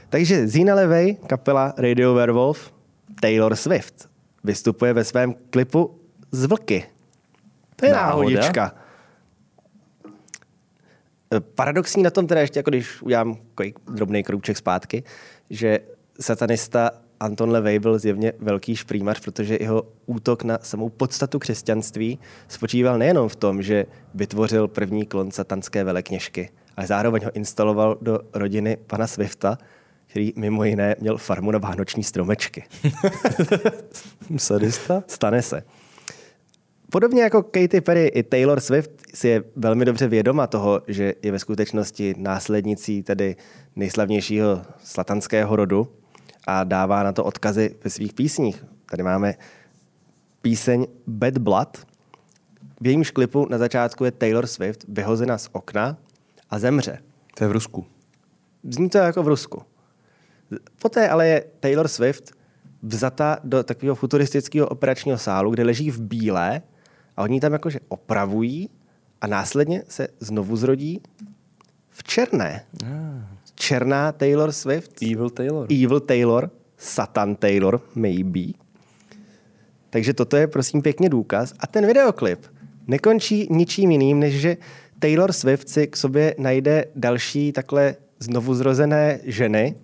Takže Zina Levej, kapela Radio Werewolf, Taylor Swift vystupuje ve svém klipu z Vlky. To je Náhoda? náhodička. E, Paradoxní na tom teda ještě, jako když udělám drobný krouček zpátky, že satanista Anton Levej byl zjevně velký šprýmař, protože jeho útok na samou podstatu křesťanství spočíval nejenom v tom, že vytvořil první klon satanské velekněžky, ale zároveň ho instaloval do rodiny pana Swifta, který mimo jiné měl farmu na vánoční stromečky. <laughs> Sadista? Stane se. Podobně jako Katy Perry, i Taylor Swift si je velmi dobře vědoma toho, že je ve skutečnosti následnicí tedy nejslavnějšího slatanského rodu a dává na to odkazy ve svých písních. Tady máme píseň Bad Blood. V jejímž klipu na začátku je Taylor Swift vyhozena z okna a zemře. To je v Rusku. Zní to jako v Rusku. Poté ale je Taylor Swift vzata do takového futuristického operačního sálu, kde leží v bílé a oni tam jakože opravují a následně se znovu zrodí v černé. Černá Taylor Swift, Evil Taylor. Evil Taylor, Satan Taylor, maybe. Takže toto je prosím pěkně důkaz. A ten videoklip nekončí ničím jiným, než že Taylor Swift si k sobě najde další takhle znovu zrozené ženy,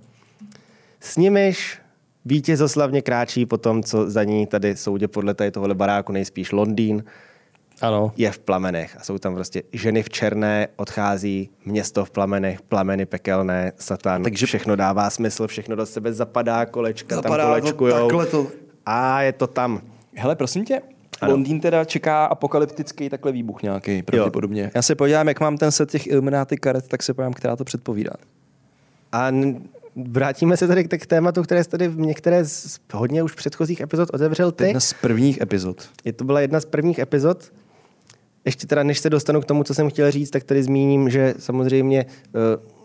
s nimiž vítězoslavně kráčí po tom, co za ní tady soudě podle tady tohohle baráku nejspíš Londýn, Ano. je v plamenech a jsou tam prostě ženy v černé, odchází město v plamenech, plameny pekelné, satan, Takže všechno dává smysl, všechno do sebe zapadá, kolečka Zapadá tam to kolečkujou. takhle to- A je to tam. Hele, prosím tě, Ano. Londýn teda čeká apokalyptický takhle výbuch nějaký, pravděpodobně. Já se podívám, jak mám ten set těch Illuminati karet, tak se podívám, která to předpovídá. A n- vrátíme se tady k tématu, které jsi tady v některé z hodně už předchozích epizod otevřel ty. jedna z prvních epizod. Je to byla jedna z prvních epizod. Ještě teda, než se dostanu k tomu, co jsem chtěl říct, tak tady zmíním, že samozřejmě eh,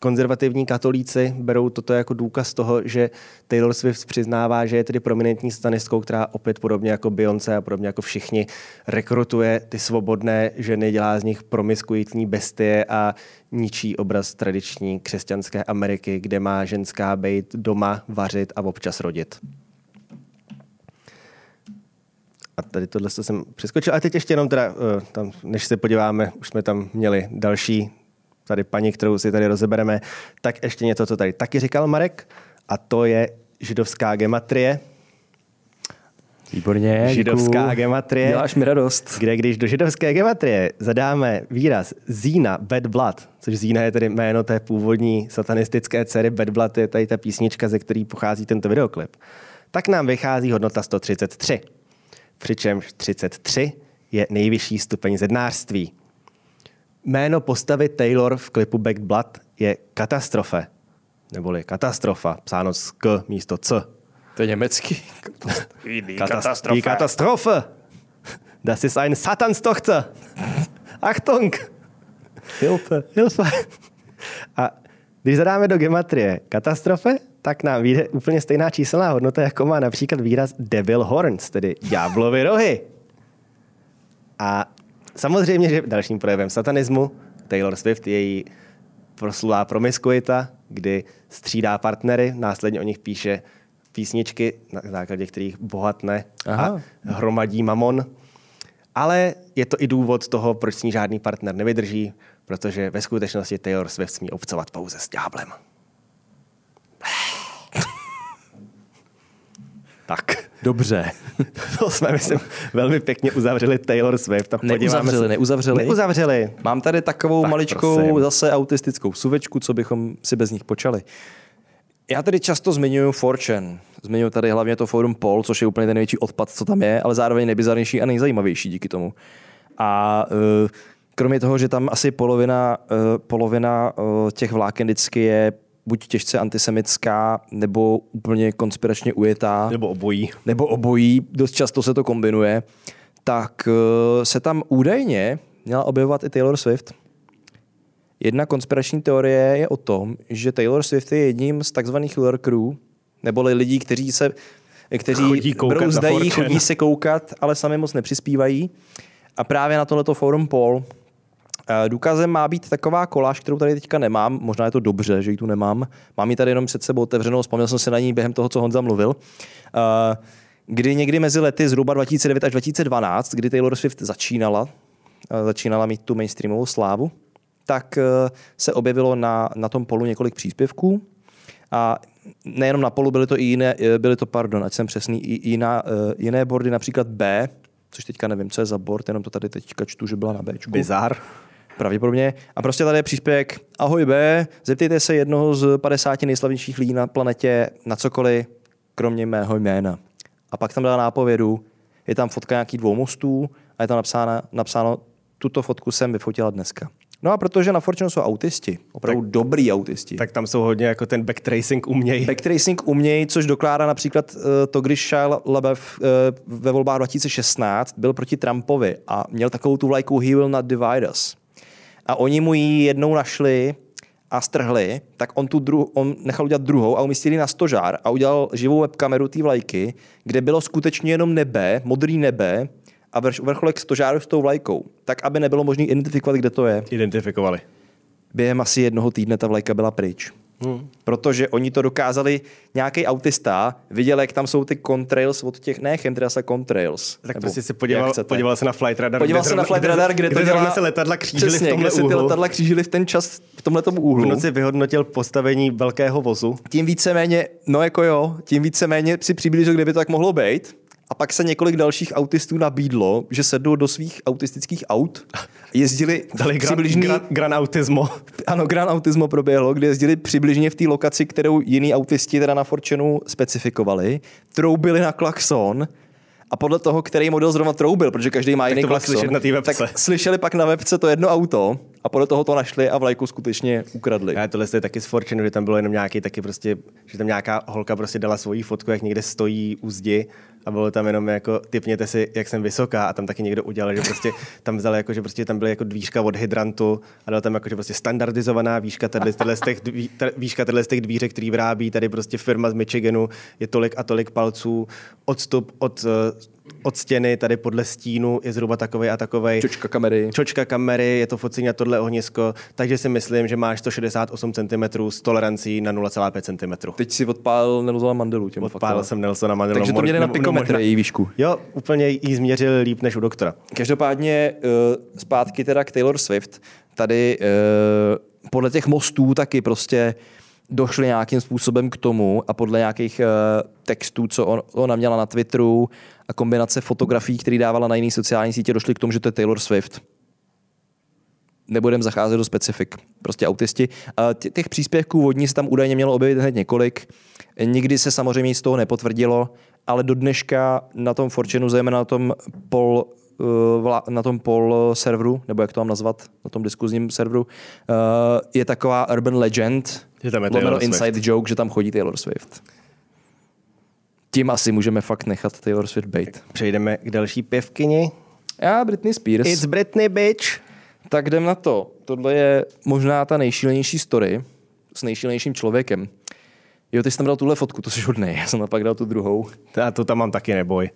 konzervativní katolíci berou toto jako důkaz toho, že Taylor Swift přiznává, že je tedy prominentní stanistkou, která opět podobně jako Beyoncé a podobně jako všichni rekrutuje ty svobodné ženy, dělá z nich promiskuitní bestie a ničí obraz tradiční křesťanské Ameriky, kde má ženská být doma, vařit a občas rodit. A tady tohle to jsem přeskočil. A teď ještě jenom teda, eh, tam, než se podíváme, už jsme tam měli další tady paní, kterou si tady rozebereme, tak ještě něco, co tady taky říkal Marek, a to je židovská gematrie. Výborně. Židovská děkuju. gematrie. Děláš mi radost. Kde když do židovské gematrie zadáme výraz Zína, Bad Blood, což Zína je tedy jméno té původní satanistické dcery, Bad Blood je tady ta písnička, ze který pochází tento videoklip, tak nám vychází hodnota 133. Přičemž 33 je nejvyšší stupeň zednářství. Jméno postavy Taylor v klipu Back Blood je katastrofe, neboli katastrofa, psáno s K místo C. To je německý. <laughs> Katast- Die Katastrophe. <laughs> Das ist ein Satanstochter. Achtung. Hilfe. Hilfe. A když zadáme do gematrie katastrofe, tak nám vyjde úplně stejná číselná hodnota, jako má například výraz devil horns, tedy ďáblovy rohy. A samozřejmě, že dalším projevem satanismu Taylor Swift je její proslulá promiskuita, kdy střídá partnery, následně o nich píše písničky, na základě kterých bohatne Aha. a hromadí mamon. Ale je to i důvod toho, proč s ní žádný partner nevydrží, protože ve skutečnosti Taylor Swift smí obcovat pouze s ďáblem. tak, Dobře. <laughs> to jsme, myslím, velmi pěkně uzavřeli Taylor Swift. Podíváme Neuzavřeli, se- neuzavřeli. Neuzavřeli. Mám tady takovou Tak maličkou prosím. zase autistickou suvečku, co bychom si bez nich počali. Já tady často zmiňuji Fortune. Zmiňuji tady hlavně to forum Pol, což je úplně ten největší odpad, co tam je, ale zároveň nejbizarnější a nejzajímavější díky tomu. A uh, kromě toho, že tam asi polovina, uh, polovina uh, těch vláken vždycky je buď těžce antisemická, nebo úplně konspiračně ujetá. Nebo obojí. Nebo obojí, dost často se to kombinuje. Tak uh, se tam údajně měla objevovat i Taylor Swift. Jedna konspirační teorie je o tom, že Taylor Swift je jedním z takzvaných lurkerů, neboli lidí, kteří se kteří Chodí brouzdají, chodí se koukat, ale sami moc nepřispívají. A právě na tohleto forum Paul eh, Důkazem má být taková koláž, kterou tady teďka nemám. Možná je to dobře, že ji tu nemám. Mám ji tady jenom před sebou otevřenou, vzpomněl jsem se na ní během toho, co Honza mluvil. Eh, Kdy někdy mezi lety zhruba 2009 až 2012, kdy Taylor Swift začínala, eh, začínala mít tu mainstreamovou slávu, tak eh, se objevilo na, na tom polu několik příspěvků. A nejenom na polu, byly to i jiné, eh, byly to, pardon, ať jsem přesný, i jiná, eh, jiné bordy, například B, což teďka nevím, co je za board, jenom to tady teďka čtu, že byla na Bčku. Bizar. Pravděpodobně. A prostě tady je příspěvek Ahoj B, zeptejte se jednoho z 50 nejslavnějších lidí na planetě na cokoliv, kromě mého jména. A pak tam dala nápovědu, je tam fotka nějakých dvou mostů a je tam napsáno, napsáno tuto fotku jsem vyfotila dneska. No a protože na Fortune jsou autisti, opravdu tak, dobrý autisti. Tak tam jsou hodně jako ten backtracing umějí. Backtracing umějí, což dokládá například uh, to, když Shia LaBeouf uh, ve volbách 2016 byl proti Trumpovi a měl takovou tu vlajku He will not divide us. A oni mu ji jednou našli a strhli, tak on, tu dru- on nechal udělat druhou a umístili na stožár a udělal živou webkameru té vlajky, kde bylo skutečně jenom nebe, modrý nebe a vrš- vrcholek stožáru s tou vlajkou, tak aby nebylo možné identifikovat, kde to je. Identifikovali. Během asi jednoho týdne ta vlajka byla pryč. Hmm. Protože oni to dokázali, nějaký autista viděl, jak tam jsou ty contrails od těch, ne chemtrails, ale contrails. Tak Nebo prostě si jak podíval, podíval se na flight radar. Podíval kde se na flight radar, kde, to zrovna dělá... se letadla křížily Přesně, v tomhle kde se ty úhlu. letadla křížily v ten čas, v tomhle úhlu. V noci vyhodnotil postavení velkého vozu. Tím víceméně, no jako jo, tím víceméně si přiblížil, kde by to tak mohlo být. A pak se několik dalších autistů nabídlo, že sednou do svých autistických aut, jezdili Dali gran, přibližný, gran, gran autismo. ano, Gran Autismo proběhlo, kde jezdili přibližně v té lokaci, kterou jiní autisti teda na Fortuneu specifikovali, troubili na klakson a podle toho, který model zrovna troubil, protože každý má jiný klakson, slyšet na té webce. tak slyšeli pak na webce to jedno auto a podle toho to našli a vlajku skutečně ukradli. Já tohle je taky z Fortune, že tam bylo jenom nějaký taky prostě, že tam nějaká holka prostě dala svoji fotku, jak někde stojí u zdi a bylo tam jenom jako, typněte si, jak jsem vysoká a tam taky někdo udělal, že prostě tam vzali jako, že prostě tam byly jako dvířka od hydrantu a dal tam jako, že prostě standardizovaná výška tady, z těch, dví, výška tady z těch dvířek, který vyrábí tady prostě firma z Michiganu, je tolik a tolik palců, odstup od, eh, od stěny tady podle stínu je zhruba takovej a takovej. Čočka kamery. Čočka kamery, je to focení na tohle ohnisko, takže si myslím, že máš 168 cm s tolerancí na 0,5 cm. Teď si odpálil Nelsona Mandelu. Těm Odpálil faktem. jsem Nelsona Mandela. Takže to měli na pikometry, její výšku. Jo, úplně jí změřil líp než u doktora. Každopádně uh, zpátky teda k Taylor Swift. Tady uh, podle těch mostů taky prostě došli nějakým způsobem k tomu a podle nějakých uh, textů, co on, ona měla na Twitteru a kombinace fotografií, které dávala na jiné sociální sítě, došli k tomu, že to je Taylor Swift. Nebudem zacházet do specifik. Prostě autisti. Těch příspěvků vodní se tam údajně mělo objevit hned několik. Nikdy se samozřejmě z toho nepotvrdilo, ale do dneška na tom Fortuneu, zejména na tom pol, eh, na tom pol serveru, nebo jak to mám nazvat, na tom diskuzním serveru, eh, je taková urban legend, Že tam je Taylor Swift. inside joke, že tam chodí Taylor Swift. Tím asi můžeme fakt nechat Taylor Swift být. Přejdeme k další pěvkyni. Já, Britney Spears. It's Britney, bitch. Tak jdem na to. Tohle je možná ta nejšílenější story s nejšílenějším člověkem. Jo, ty jsi tam dal tuhle fotku, to jsi hodnej. Já jsem tam pak dal tu druhou. Já to tam mám taky neboj.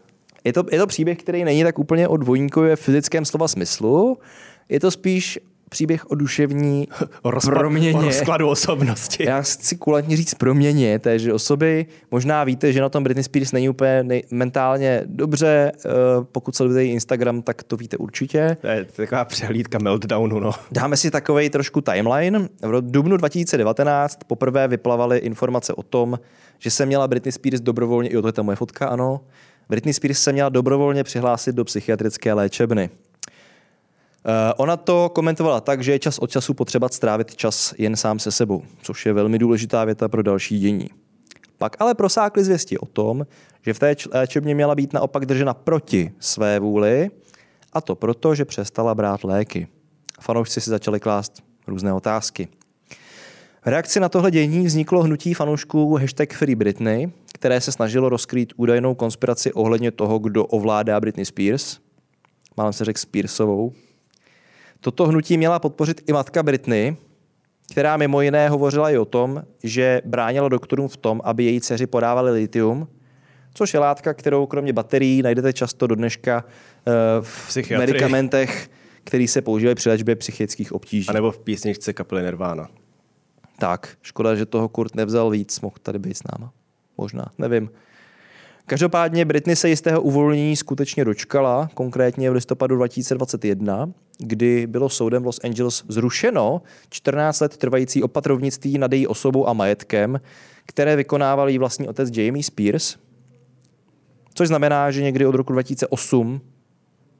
Je to, je to příběh, který není tak úplně o dvojníkově fyzickém slova smyslu. Je to spíš příběh o duševní <laughs> rozpad, proměně. o rozkladu osobnosti. Já chci kulantně říct proměně téže osoby. Možná víte, že na tom Britney Spears není úplně nej- mentálně dobře. Eh, Pokud sledujete její Instagram, tak to víte určitě. To je taková přehlídka meltdownu, no. <laughs> Dáme si takový trošku timeline. V dubnu 2019 poprvé vyplavaly informace o tom, že se měla Britney Spears dobrovolně, jo, to je ta moje fotka, ano, Britney Spears se měla dobrovolně přihlásit do psychiatrické léčebny. Eh, Ona to komentovala tak, že je čas od času potřeba strávit čas jen sám se sebou, což je velmi důležitá věta pro další dění. Pak ale prosákly zvěsti o tom, že v té léčebně měla být naopak držena proti své vůli, a to proto, že přestala brát léky. Fanoušci si začali klást různé otázky. V reakci na tohle dění vzniklo hnutí fanoušků hashtag Free Britney, které se snažilo rozkrýt údajnou konspiraci ohledně toho, kdo ovládá Britney Spears. Málem se řekl Spearsovou. Toto hnutí měla podpořit i matka Britney, která mimo jiné hovořila i o tom, že bránila doktorům v tom, aby její dceři podávali litium, což je látka, kterou kromě baterií najdete často do dneška eh, v Psychiatrii. medicamentech, který se používají při léčbě psychických obtíží. A nebo v písničce kapely Nirvana. Tak, škoda, že toho Kurt nevzal víc, mohl tady být s náma. Možná, nevím. Každopádně Britney se jistého uvolnění skutečně dočkala, konkrétně v listopadu 2021, kdy bylo soudem v Los Angeles zrušeno 14 let trvající opatrovnictví nad její osobou a majetkem, které vykonával jí vlastní otec Jamie Spears, což znamená, že někdy od roku 2008,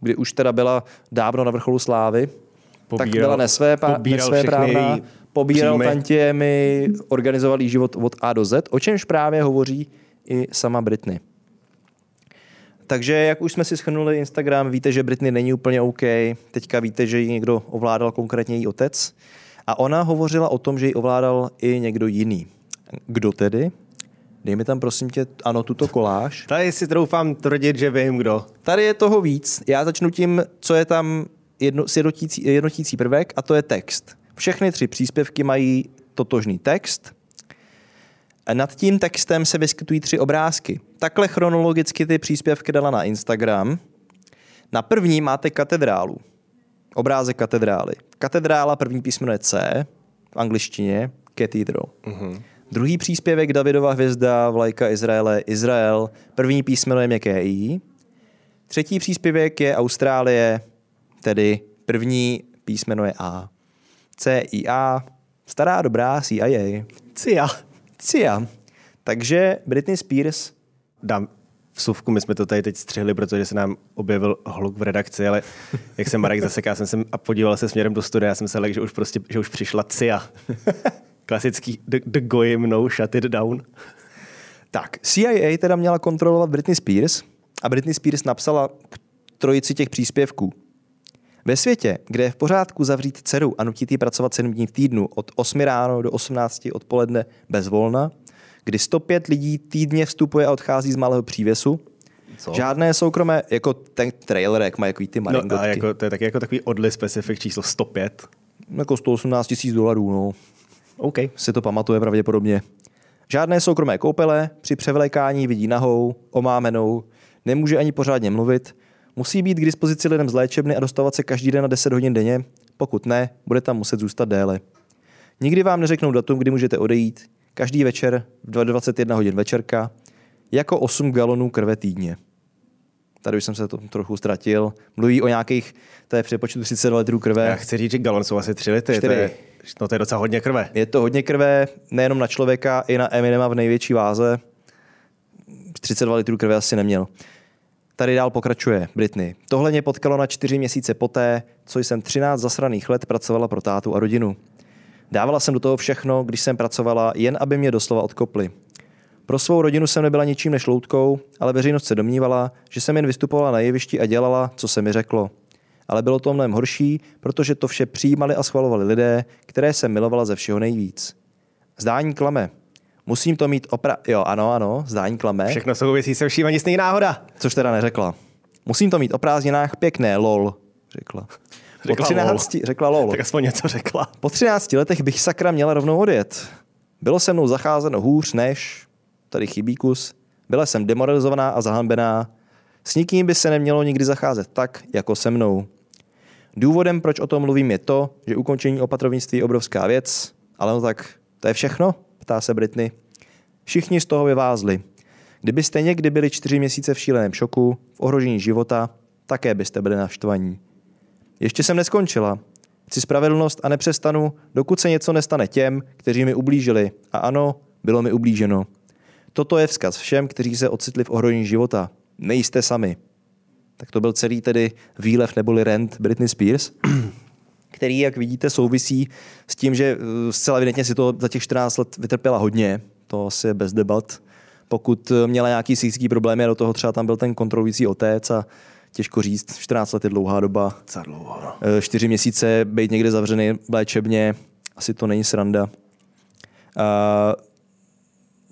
kdy už teda byla dávno na vrcholu slávy, tak byla nesvé, pá- pobíral nesvé právna, její pobíral příjmy. tantiemy, organizoval jí život od A do Z, o čemž právě hovoří i sama Britney. Takže jak už jsme si schrnuli Instagram, víte, že Britney není úplně OK, teďka víte, že ji někdo ovládal, konkrétně její otec. A ona hovořila o tom, že ji ovládal i někdo jiný. Kdo tedy? Dej mi tam prosím tě, ano, tuto koláž. <laughs> Tady si troufám tvrdit, že vím kdo. Tady je toho víc. Já začnu tím, co je tam jedno, jednotící, jednotící prvek, a to je text. Všechny tři příspěvky mají totožný text. A nad tím textem se vyskytují tři obrázky. Takhle chronologicky ty příspěvky dala na Instagram. Na první máte katedrálu. Obrázek katedrály. Katedrála, první písmeno je C, v angličtině, cathedral. Uh-huh. Druhý příspěvek Davidova hvězda, vlajka Izraele, Izrael, první písmeno je měkké I. Třetí příspěvek je Austrálie, tedy první písmeno je A. CIA, stará dobrá CIA. Cia. CIA. Takže Britney Spears, Dám vsuvku, my jsme to tady teď střihli, protože se nám objevil hluk v redakci, ale jak jsem Marek zaseká, jsem se a podíval se směrem do studia, já jsem se lekl, že už prostě, že už přišla Cia. <laughs> Klasický the, the goyim no, shut it down. tak, CIA teda měla kontrolovat Britney Spears a Britney Spears napsala trojici těch příspěvků. Ve světě, kde je v pořádku zavřít dceru a nutit jí pracovat 7 dní v týdnu od 8 ráno do 18 odpoledne bez volna, kdy 105 lidí týdně vstupuje a odchází z malého přívěsu, Co? žádné soukromé, jako ten trailer, jak má jako ty No maringotky. a jako, to je taky jako takový odli specifik číslo 105. jako 118 tisíc dolarů, no. OK. si to pamatuje pravděpodobně. Žádné soukromé koupele, při převlékání vidí nahou, omámenou, nemůže ani pořádně mluvit, musí být k dispozici lidem z léčebny a dostávat se každý den na 10 hodin denně, pokud ne, bude tam muset zůstat déle. Nikdy vám neřeknou datum, kdy můžete odejít, každý večer v 21 hodin večerka, jako 8 galonů krve týdně. Tady už jsem se to trochu ztratil. Mluví o nějakých, to je přepočtu 32 litrů krve. Já chci říct, že galon jsou asi 3 litry. To Čtyři. je, no to je docela hodně krve. Je to hodně krve, nejenom na člověka, i na Eminema v největší váze. 32 litrů krve asi neměl. Tady dál pokračuje Britney. Tohle mě potkalo na čtyři měsíce poté, co jsem 13 zasraných let pracovala pro tátu a rodinu. Dávala jsem do toho všechno, když jsem pracovala, jen aby mě doslova odkopli. Pro svou rodinu jsem nebyla ničím než loutkou, ale veřejnost se domnívala, že jsem jen vystupovala na jevišti a dělala, co se mi řeklo. Ale bylo to mnohem horší, protože to vše přijímali a schvalovali lidé, které jsem milovala ze všeho nejvíc. Zdání klame. Musím to mít opra... Jo, ano, ano, zdání klame. Všechno souvisí se vším a nic není náhoda. Což teda neřekla. Musím to mít o prázdninách pěkné, lol, řekla. Po Řekla 13, řekla lol. Tak aspoň něco řekla. Po 13 letech bych sakra měla rovnou odjet. Bylo se mnou zacházeno hůř než, tady chybí kus, byla jsem demoralizovaná a zahambená. S nikým by se nemělo nikdy zacházet tak, jako se mnou. Důvodem, proč o tom mluvím, je to, že ukončení opatrovnictví je obrovská věc, ale no tak, to je všechno, ptá se Britney. Všichni z toho vyvázli. Kdybyste někdy byli čtyři měsíce v šíleném šoku, v ohrožení života, také byste byli naštvaní. Ještě jsem neskončila. Chci spravedlnost a nepřestanu, dokud se něco nestane těm, kteří mi ublížili. A ano, bylo mi ublíženo. Toto je vzkaz všem, kteří se ocitli v ohrožení života. Nejste sami. Tak to byl celý tedy výlev neboli rent Britney Spears, který, jak vidíte, souvisí s tím, že eh, zcela evidentně si to za těch 14 let vytrpěla hodně. to asi je bez debat. Pokud měla nějaký psychický problémy a do toho třeba tam byl ten kontrolující otec a těžko říct, 14 let je dlouhá doba. Za dlouho, no. Eh, Čtyři měsíce být někde zavřený v léčebně, asi to není sranda. A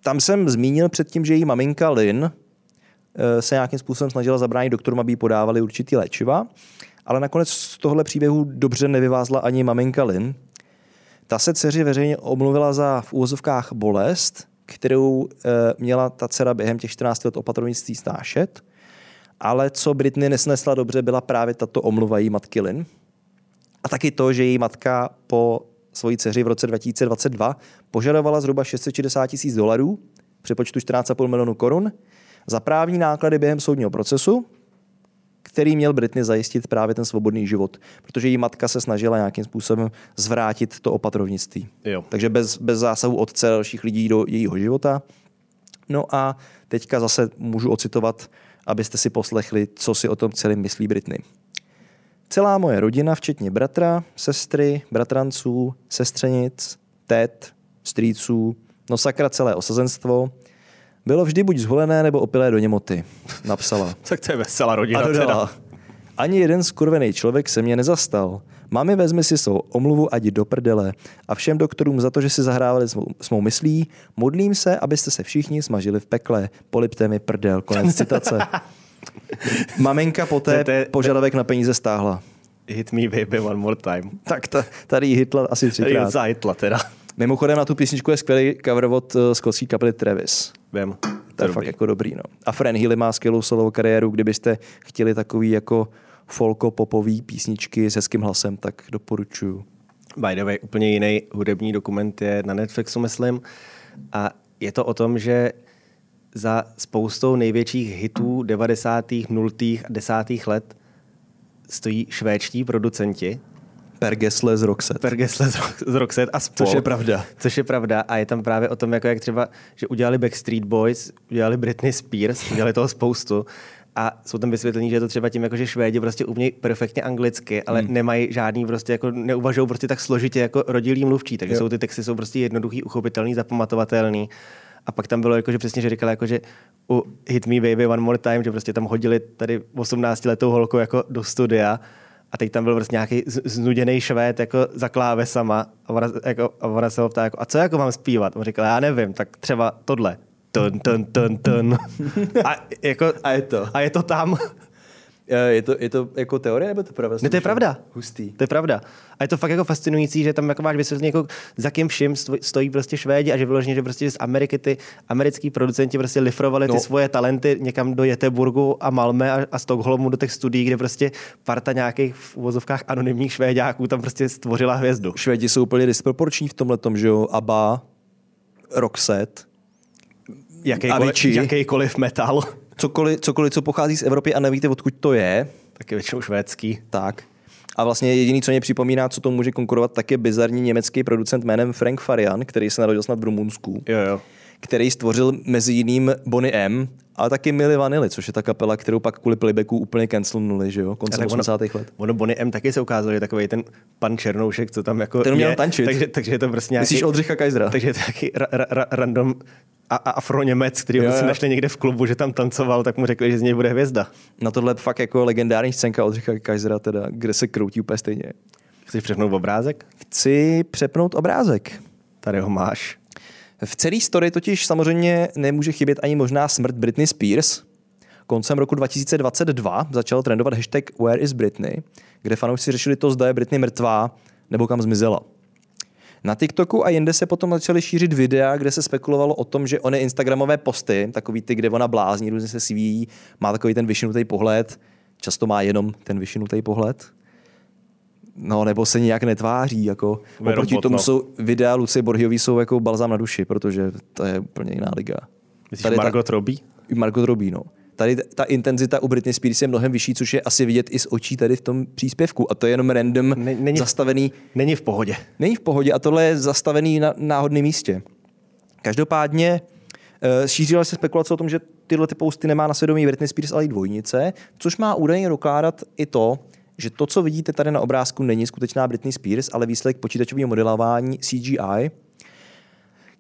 tam jsem zmínil předtím, že její maminka Lynn eh, se nějakým způsobem snažila zabránit doktorům, aby jí podávali určitý léčiva, ale nakonec z tohle příběhu dobře nevyvázla ani maminka Lynn. Ta se dceři veřejně omluvila za v úvozovkách bolest, kterou e, měla ta dcera během těch 14 let opatrovnictví snášet. Ale co Britney nesnesla dobře, byla právě tato omluva její matky Lynn. A taky to, že její matka po svojí dceři v roce 2022 požadovala zhruba 660 tisíc dolarů, přepočtu 14,5 milionů korun, za právní náklady během soudního procesu, který měl Britney zajistit právě ten svobodný život, protože její matka se snažila nějakým způsobem zvrátit to opatrovnictví. Jo. Takže bez, bez zásahu otce a dalších lidí do jejího života. No a teďka zase můžu ocitovat, abyste si poslechli, co si o tom celém myslí Britney. Celá moje rodina, včetně bratra, sestry, bratranců, sestřenic, tet, strýců, no sakra celé osazenstvo, bylo vždy buď zholené nebo opilé do němoty, napsala. <laughs> Tak to je veselá rodina. A dodala, teda. ani jeden skurvený člověk se mě nezastal. Mami, vezmi si svou omluvu ať do prdele. A všem doktorům za to, že si zahrávali s mou, s mou myslí, modlím se, abyste se všichni smažili v pekle. Polipte mi prdel. Konec citace. <laughs> Maminka poté požadavek na peníze stáhla. Hit me baby one more time. Tak ta, tady hitla asi Tady třikrát. docela hitla teda. Mimochodem na tu písničku je skvělý cover od uh, skotské kapely Travis. Vím. To je fakt jako dobrý. No. A Fran Healy má skvělou solovou kariéru, kdybyste chtěli takový jako folko-popový písničky s hezkým hlasem, tak doporučuju. By the way, úplně jiný hudební dokument je na Netflixu, myslím. A je to o tom, že za spoustou největších hitů 90. 0. a 10. let stojí švédští producenti, Per Gessle z Roxette. Per Gessle z z Roxette a spol. Což je pravda. Což je pravda a je tam právě o tom, jako jak třeba, že udělali Backstreet Boys, udělali Britney Spears, udělali toho spoustu a jsou tam vysvětlení, že je to třeba tím, jako že Švédi prostě umějí perfektně anglicky, ale hmm. nemají žádný prostě jako neuvažují prostě tak složitě jako rodilí mluvčí, takže Jo. jsou ty texty jsou prostě jednoduchý, uchopitelný, zapamatovatelný. A pak tam bylo jako, že přesně, že říkala, jako, že u Hit Me Baby One More Time, že prostě tam hodili tady 18 letou holku jako do studia a teď tam byl prostě nějaký znuděný švéd jako za klávesama a ona, jako, a ona se ho ptá, jako, a co jako mám zpívat? On říkal, já nevím, tak třeba tohle. Tun, tun, tun, tun. <laughs> A, jako, A je to. A je to tam. Eh, Je to, je to jako teorie, nebo to pravda? Ne, to je pravda. Hustý. To je pravda. A je to fakt jako fascinující, že tam jako máš vysvětlení, jako za kým vším sto- stojí prostě Švédi a že vyloženě, že prostě z Ameriky ty americký producenti prostě lifrovali ty No. svoje talenty někam do Jeteburgu a Malmö a, a Stockholmu do těch studií, kde prostě parta nějakých v uvozovkách anonymních Švéďáků tam prostě stvořila hvězdu. Švédi jsou úplně disproporční v tomhle že jo, ABBA, Roxette, Jakýkoliv, Avicii. jakýkoliv metal, cokoliv, cokoliv, co pochází z Evropy a nevíte, odkud to je, tak je většinou švédský. tak. A vlastně jediný, co mě připomíná, co to může konkurovat, tak je bizarní německý producent jménem Frank Farian, který se narodil snad v Rumunsku, Jo, jo. který stvořil mezi jiným Bonnie M, ale taky Milli Vanilli, což je ta kapela, kterou pak kvůli playbacku úplně cancelnuli, že jo, koncem tak 80. let. Ono Bonnie M taky se ukázalo, že takový ten pan Černoušek, co tam jako Ten uměl je, tančit. Takže, takže je to prostě nějaký... Myslíš Oldřicha Kaisera? Takže je to taky ra, ra, ra, random a, a afroněmec, který ho si jo. našli někde v klubu, že tam tancoval, tak mu řekli, že z něj bude hvězda. Na tohle fakt jako legendární scénka Oldřicha Kaisera, teda, kde se kroutí úplně stejně. Chceš přepnout obrázek? Chci přepnout obrázek. Tady ho máš. V celé story totiž samozřejmě nemůže chybět ani možná smrt Britney Spears. Koncem roku 2022 začal trendovat hashtag Where is Britney, kde fanoušci řešili to, zda je Britney mrtvá nebo kam zmizela. Na TikToku a jinde se potom začaly šířit videa, kde se spekulovalo o tom, že ony Instagramové posty, takový ty, kde ona blázní, různě se svíjí, má takový ten vyšinutý pohled, často má jenom ten vyšinutý pohled, no nebo se nijak netváří, jako oproti robot, tomu no. jsou videa Lucie Borhiový jsou jako balzám na duši, protože to je úplně jiná liga. Myslíš Tady ta- Margot Robbie? Margot Robbie, no. Tady ta intenzita u Britney Spears je mnohem vyšší, což je asi vidět i z očí tady v tom příspěvku. A to je jenom random, Ne- není- zastavený. Není v pohodě. Není v pohodě a tohle je zastavený na náhodném místě. Každopádně eh, šířila se spekulace o tom, že tyhle ty posty nemá na svědomí Britney Spears, ale i dvojnice, což má údajně dokládat i to, že to, co vidíte tady na obrázku, není skutečná Britney Spears, ale výsledek počítačového modelování CGI,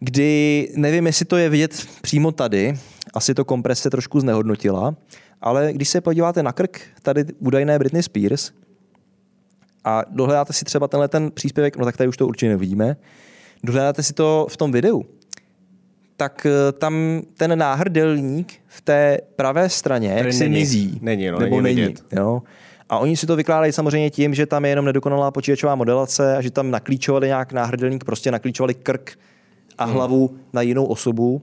kdy nevím, jestli to je vidět přímo tady, asi to komprese trošku znehodnotila, ale když se podíváte na krk tady údajné Britney Spears a dohledáte si třeba tenhle ten příspěvek, no tak tady už to určitě nevidíme, dohledáte si to v tom videu, tak eh, tam ten náhrdelník v té pravé straně jak si mizí. Není, no, nebo není, není. Jo. A oni si to vykládají samozřejmě tím, že tam je jenom nedokonalá počítačová modelace a že tam naklíčovali nějak náhrdelník, prostě naklíčovali krk a Hmm. hlavu na jinou osobu.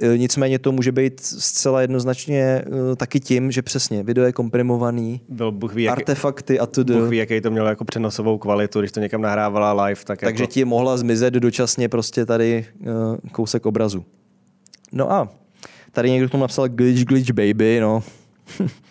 E, Nicméně to může být zcela jednoznačně e, taky tím, že přesně video je komprimovaný, Byl Bůh ví, artefakty a to Bůh ví, jaký to mělo jako přenosovou kvalitu, když to někam nahrávala live. Tak takže jako, ti mohla zmizet dočasně prostě tady e, kousek obrazu. No a tady někdo k tomu napsal glitch, glitch baby, no. <laughs>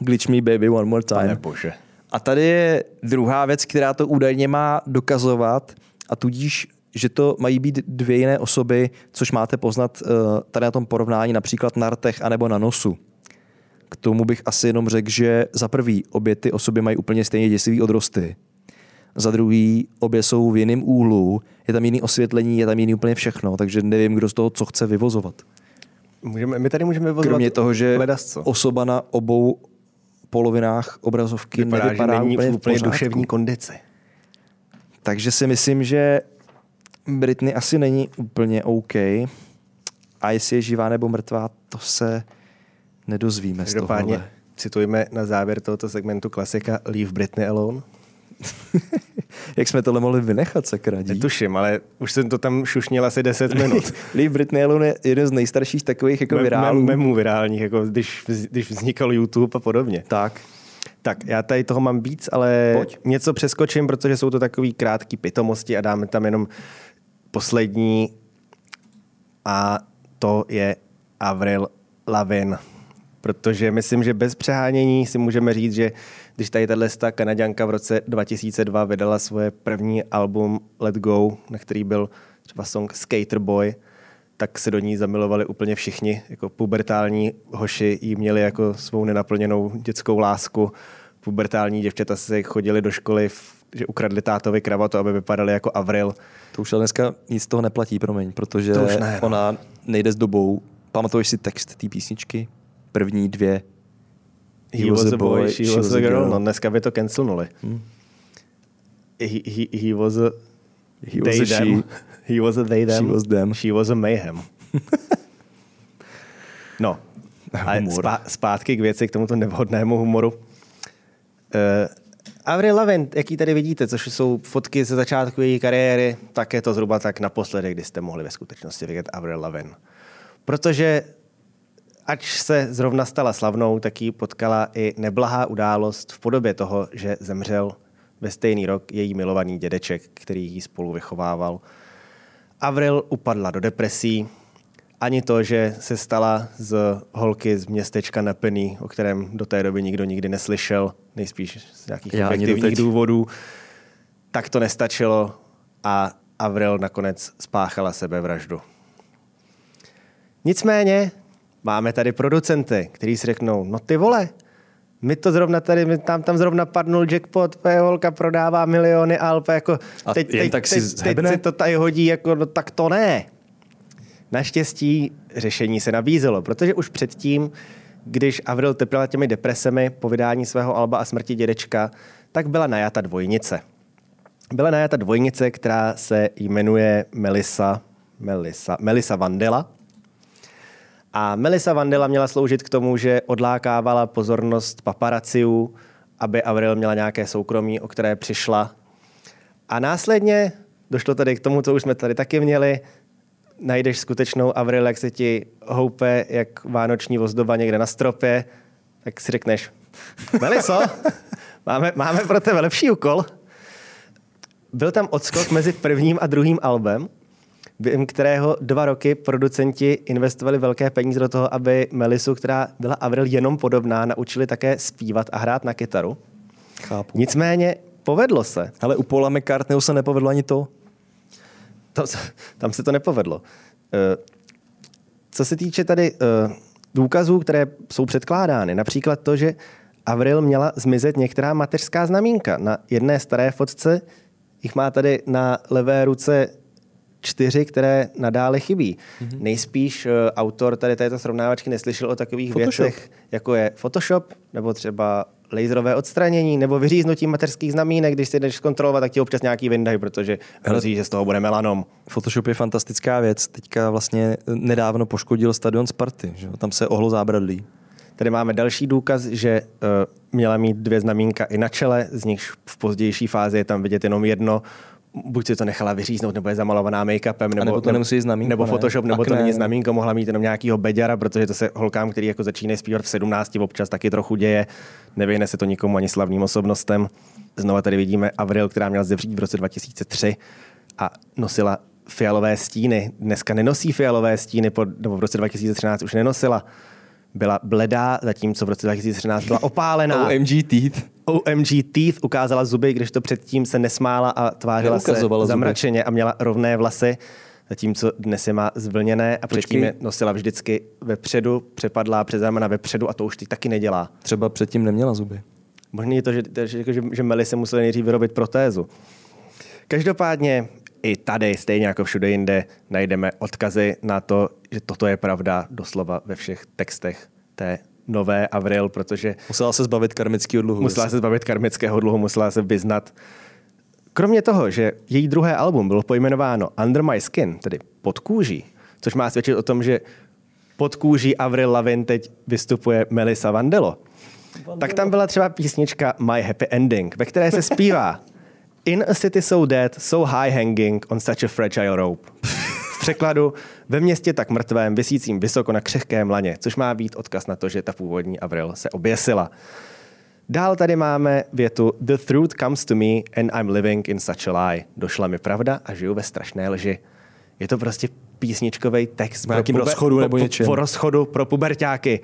glitch me baby one more time. Pane bože. A tady je druhá věc, která to údajně má dokazovat a tudíž, že to mají být dvě jiné osoby, což máte poznat eh, tady na tom porovnání například na rtech anebo na nosu. K tomu bych asi jenom řekl, že za prvý obě ty osoby mají úplně stejně děsivý odrosty. Za druhý obě jsou v jiném úhlu, je tam jiný osvětlení, je tam jiný úplně všechno, takže nevím, kdo z toho co chce vyvozovat. Můžeme, my tady můžeme vyvozovat Kromě toho, že ledasco. osoba na obou polovinách obrazovky Vypadá, nevypadá že není úplně, v v úplně pořádku. duševní kondici. Takže si myslím, že Britney asi není úplně OK. A jestli je živá nebo mrtvá, to se nedozvíme z Každopádně tohohle. citujeme na závěr tohoto segmentu klasika Leave Britney Alone. <laughs> Jak jsme tohle mohli vynechat, sakra, dík. Netuším, ale už jsem to tam šušnil asi 10 minut. <laughs> Leave Britney Alone je jeden z nejstarších takových jako virálů. mem- Memů virálních, jako když, když vznikal YouTube a podobně. Tak. Tak, já tady toho mám víc, ale Pojď. něco přeskočím, protože jsou to takový krátký pitomosti a dáme tam jenom poslední a to je Avril Lavigne. Protože myslím, že bez přehánění si můžeme říct, že když tady tato Kanaďanka v roce 2002 vydala svoje první album Let Go, na který byl třeba song Skater Boy, tak se do ní zamilovali úplně všichni. Jako pubertální hoši jí měli jako svou nenaplněnou dětskou lásku. Pubertální děvčata se chodili do školy, v, že ukradli tátovi kravatu, aby vypadali jako Avril. To už ale dneska nic z toho neplatí, promiň, protože To už ne, no. ona nejde s dobou. Pamatuješ si text té písničky? První dvě. He, was, a boy, she, was, a girl. No, dneska by to cancelnuli. Hmm. He, he, he was a He was they, a she. them. <laughs> He was a they, them. She was them. She was a mayhem. <laughs> no, <laughs> a spá, zpátky k věci, k tomuto nevhodnému humoru. Uh, Avril Lavigne, jaký tady vidíte, což jsou fotky ze začátku její kariéry, tak je to zhruba tak naposledy, kdy jste mohli ve skutečnosti vidět Avril Lavigne. Protože ač se zrovna stala slavnou, tak jí potkala i neblahá událost v podobě toho, že zemřel ve stejný rok její milovaný dědeček, který ji spolu vychovával. Avril upadla do depresí, ani to, že se stala z holky z městečka Nepený, o kterém do té doby nikdo nikdy neslyšel, nejspíš z nějakých Já objektivních důvodů, tak to nestačilo a Avril nakonec spáchala sebevraždu. Nicméně máme tady producenty, kteří si řeknou, no ty vole, my to zrovna tady, my tam, tam zrovna padnul jackpot, holka prodává miliony alp, jako A teď, teď, tak si teď, teď si to tady hodí, jako no tak to ne. Naštěstí řešení se nabízelo, protože už předtím, když Avril trpěla těmi depresemi po vydání svého alba a smrti dědečka, tak byla najata dvojnice. Byla najata dvojnice, která se jmenuje Melissa, Melissa, Melissa Vandela. A Melissa Vandela měla sloužit k tomu, že odlákávala pozornost paparaciů, aby Avril měla nějaké soukromí, o které přišla. A následně došlo tady k tomu, co už jsme tady taky měli, najdeš skutečnou Avril, jak se ti houpe, jak vánoční ozdoba někde na stropě, tak si řekneš, Meliso, <laughs> máme, máme pro tebe lepší úkol. Byl tam odskok mezi prvním a druhým albem, během kterého dva roky producenti investovali velké peníze do toho, aby Melisu, která byla Avril jenom podobná, naučili také zpívat a hrát na kytaru. Chápu. Nicméně povedlo se. Ale u Paula McCartneyho se nepovedlo ani to. To, tam se to nepovedlo. Eh, Co se týče tady eh, důkazů, které jsou předkládány, například to, že Avril měla zmizet některá mateřská znamínka. Na jedné staré fotce jich má tady na levé ruce čtyři, které nadále chybí. Mm-hmm. Nejspíš uh, autor tady této srovnávačky neslyšel o takových Photoshop. věcech, jako je Photoshop, nebo třeba laserové odstranění nebo vyříznutí mateřských znamínek, když si jdeš zkontrolovat, tak ti občas nějaký vyndají, protože hrozí, že z toho bude melanom. Photoshop je fantastická věc. Teďka vlastně nedávno poškodil stadion Sparty. Že? Tam se ohlo zábradlí. Tady máme další důkaz, že uh, měla mít dvě znamínka i na čele, z nich v pozdější fázi je tam vidět jenom jedno buď si to nechala vyříznout, nebo je zamalovaná make-upem, nebo, nebo to nemusí znamínko, nebo Photoshop, ne? nebo to ne. není znamínko, mohla mít jenom nějakýho beďara, protože to se holkám, který jako začínají zpívat v 17, občas taky trochu děje, nevyhne se to nikomu ani slavným osobnostem. Znova tady vidíme Avril, která měla zevřít v roce 2003 a nosila fialové stíny. Dneska nenosí fialové stíny, pod, nebo v roce 2013 už nenosila byla bledá, zatímco v roce 2013 byla opálená. OMG Teeth. OMG Teeth ukázala zuby, když to předtím se nesmála a tvářila se zamračeně a měla rovné vlasy, zatímco dnes je má zvlněné a předtím je nosila vždycky vepředu, přepadlá přes ramena vepředu a to už teď taky nedělá. Třeba předtím neměla zuby. Možná je to, že, že, že, že Meli se museli nejdřív vyrobit protézu. Každopádně i tady, stejně jako všude jinde, najdeme odkazy na to, že toto je pravda doslova ve všech textech té nové Avril, protože... Musela se zbavit karmického dluhu. Musela se zbavit karmického dluhu, musela se vyznat. Kromě toho, že její druhé album bylo pojmenováno Under My Skin, tedy pod kůží, což má svědčit o tom, že pod kůží Avril Lavigne teď vystupuje Melissa Vandelo. Vandelo. Tak tam byla třeba písnička My Happy Ending, ve které se zpívá In a city so dead, so high hanging on such a fragile rope. Překladu ve městě tak mrtvém, vysícím vysoko na křehkém laně, což má být odkaz na to, že ta původní Avril se oběsila. Dál tady máme větu The truth comes to me and I'm living in such a lie. Došla mi pravda a žiju ve strašné lži. Je to prostě písničkový text. Po nějakým rozchodu nebo něčem. Po, po rozchodu pro pubertáky.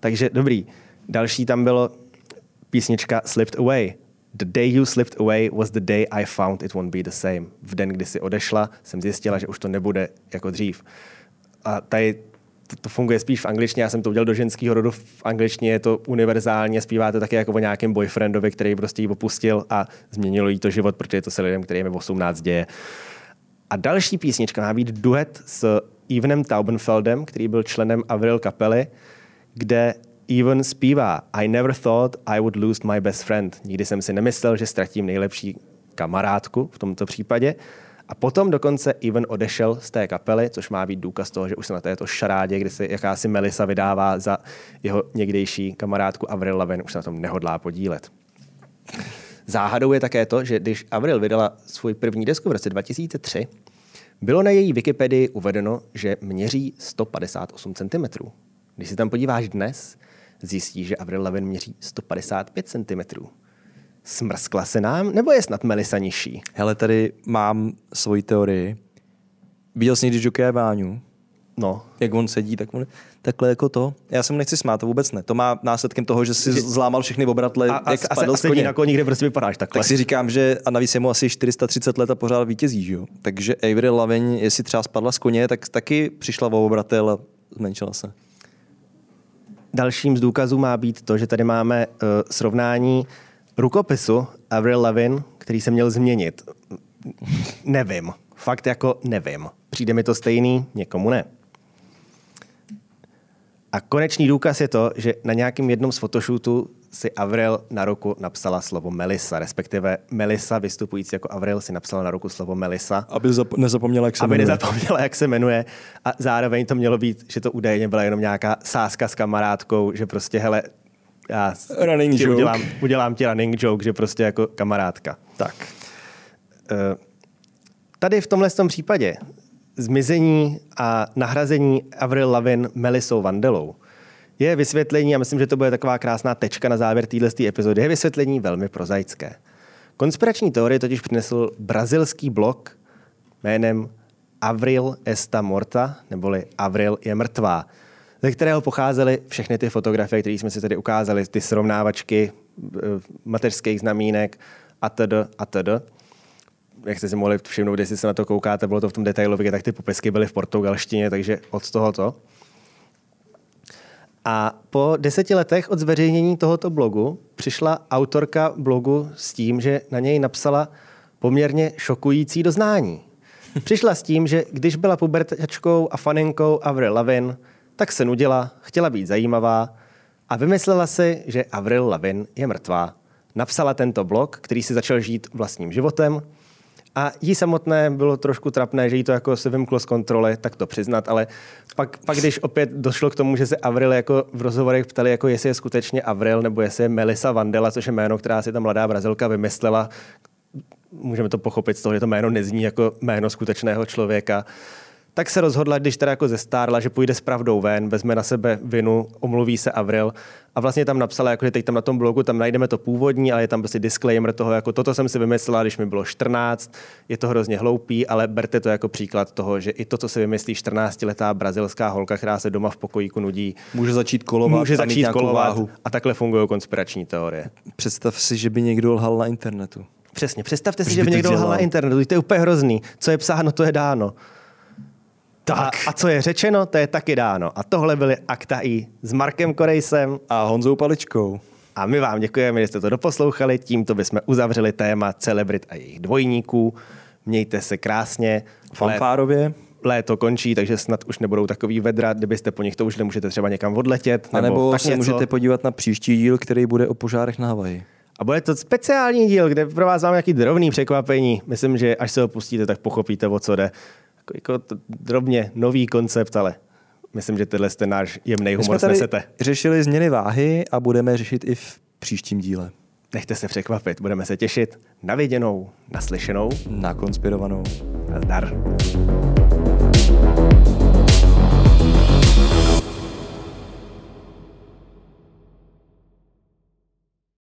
Takže dobrý. Další tam bylo písnička Slipped Away. The day you slipped away was the day I found it won't be the same. V den, kdy si odešla, jsem zjistila, že už to nebude jako dřív. A tady to, to funguje spíš v angličtině, já jsem to udělal do ženského rodu, v angličtině je to univerzálně, zpíváte taky jako o nějakém boyfriendovi, který prostě ji opustil a změnilo jí to život, protože to se lidem, kterým je 18 děje. A další písnička má být duet s Evenem Taubenfeldem, který byl členem Avril kapely, kde Even zpívá I never thought I would lose my best friend. Nikdy jsem si nemyslel, že ztratím nejlepší kamarádku v tomto případě. A potom dokonce Even odešel z té kapely, což má být důkaz toho, že už se na této šarádě, kdy se jakási Melisa vydává za jeho někdejší kamarádku Avril Lavigne, už se na tom nehodlá podílet. Záhadou je také to, že když Avril vydala svůj první desku v roce 2003, bylo na její Wikipedii uvedeno, že měří 158 cm. Když si tam podíváš dnes, zjistí, že Avril Lavigne měří 155 cm. Smrskla se nám, nebo je snad Melisa nižší? Hele, tady mám svoji teorii. Viděl jsi někdy Jokeje Váňu? No. Jak on sedí, tak on, takhle jako to. Já se mu nechci smát, to vůbec ne. To má následkem toho, že si zlámal všechny obratle, a, jak a, a, a sedí na koni, kde prostě vypadáš takhle. Tak si říkám, že a navíc je mu asi 430 let a pořád vítězí, že jo? Takže Avery Lavigne, jestli třeba spadla z koně, tak taky přišla o obratel a zmenšila se. Dalším z důkazů má být to, že tady máme uh, srovnání rukopisu Avril Lavigne, který se měl změnit. Nevím. Fakt jako nevím. Přijde mi to stejný, někomu ne. A konečný důkaz je to, že na nějakém jednom z photoshootů si Avril na ruku napsala slovo Melissa, respektive Melissa vystupující jako Avril si napsala na ruku slovo Melissa. Aby zap- nezapomněla, jak se aby jmenuje. nezapomněla, jak se jmenuje. A zároveň to mělo být, že to údajně byla jenom nějaká sázka s kamarádkou, že prostě, hele, já running ti joke. udělám, udělám ti running joke, že prostě jako kamarádka. Tak. Uh, tady v tomhle tom případě zmizení a nahrazení Avril Lavigne Melisou Vandelou je vysvětlení, a myslím, že to bude taková krásná tečka na závěr téhle epizody, je vysvětlení velmi prozaické. Konspirační teorie totiž přinesl brazilský blog jménem Avril Esta Morta, neboli Avril je mrtvá, ze kterého pocházely všechny ty fotografie, které jsme si tady ukázali, ty srovnávačky eh, mateřských znamínek a td. a td. Jak jste si mohli všimnout, jestli se na to koukáte, bylo to v tom detailově, tak ty popisky byly v portugalštině, takže od tohoto. A po deseti letech od zveřejnění tohoto blogu přišla autorka blogu s tím, že na něj napsala poměrně šokující doznání. Přišla s tím, že když byla pubertačkou a faninkou Avril Lavigne, tak se nudila, chtěla být zajímavá a vymyslela si, že Avril Lavigne je mrtvá. Napsala tento blog, který si začal žít vlastním životem a jí samotné bylo trošku trapné, že jí to jako se vymklo z kontroly, tak to přiznat, ale pak, pak když opět došlo k tomu, že se Avril jako v rozhovorech ptali, jako jestli je skutečně Avril nebo jestli je Melissa Vandela, což je jméno, která si ta mladá Brazilka vymyslela, můžeme to pochopit z toho, že to jméno nezní jako jméno skutečného člověka, tak se rozhodla, když teda jako zestárla, že půjde s pravdou ven, vezme na sebe vinu, omluví se Avril a vlastně tam napsala, jako, že teď tam na tom blogu tam najdeme to původní, ale je tam prostě disclaimer toho, jako toto jsem si vymyslela, když mi bylo 14, je to hrozně hloupý, ale berte to jako příklad toho, že i to, co si vymyslí 14-letá brazilská holka, která se doma v pokojíku nudí, Může začít kolovat, může začít kolovat váhu. a takhle fungují konspirační teorie. Představ si, že by někdo lhal na internetu. Přesně, představte si, že by někdo lhal na internetu, to je úplně hrozný. Co je psáno, to je dáno. Tak. A, a co je řečeno, to je taky dáno. A tohle byly Akta I s Markem Korejsem. A Honzou Paličkou. A my vám děkujeme, že jste to doposlouchali. Tímto bychom uzavřeli téma celebrit a jejich dvojníků. Mějte se krásně. Fanfárově. Léto končí, takže snad už nebudou takový vedra. Kdybyste po nich toužili, můžete třeba někam odletět. A nebo tak se něco. můžete podívat na příští díl, který bude o požárech na Havaji. A bude to speciální díl, kde pro vás máme nějaký drobný překvapení. Myslím, že až se ho pustíte, tak pochopíte, o co jde. Jako, jako to drobně nový koncept, ale myslím, že tenhle ten náš jemný jsme humor tady snesete. řešili změny váhy a budeme řešit i v příštím díle. Nechte se překvapit, budeme se těšit. Na viděnou, naslyšenou, Na konspirovanou. nazdar.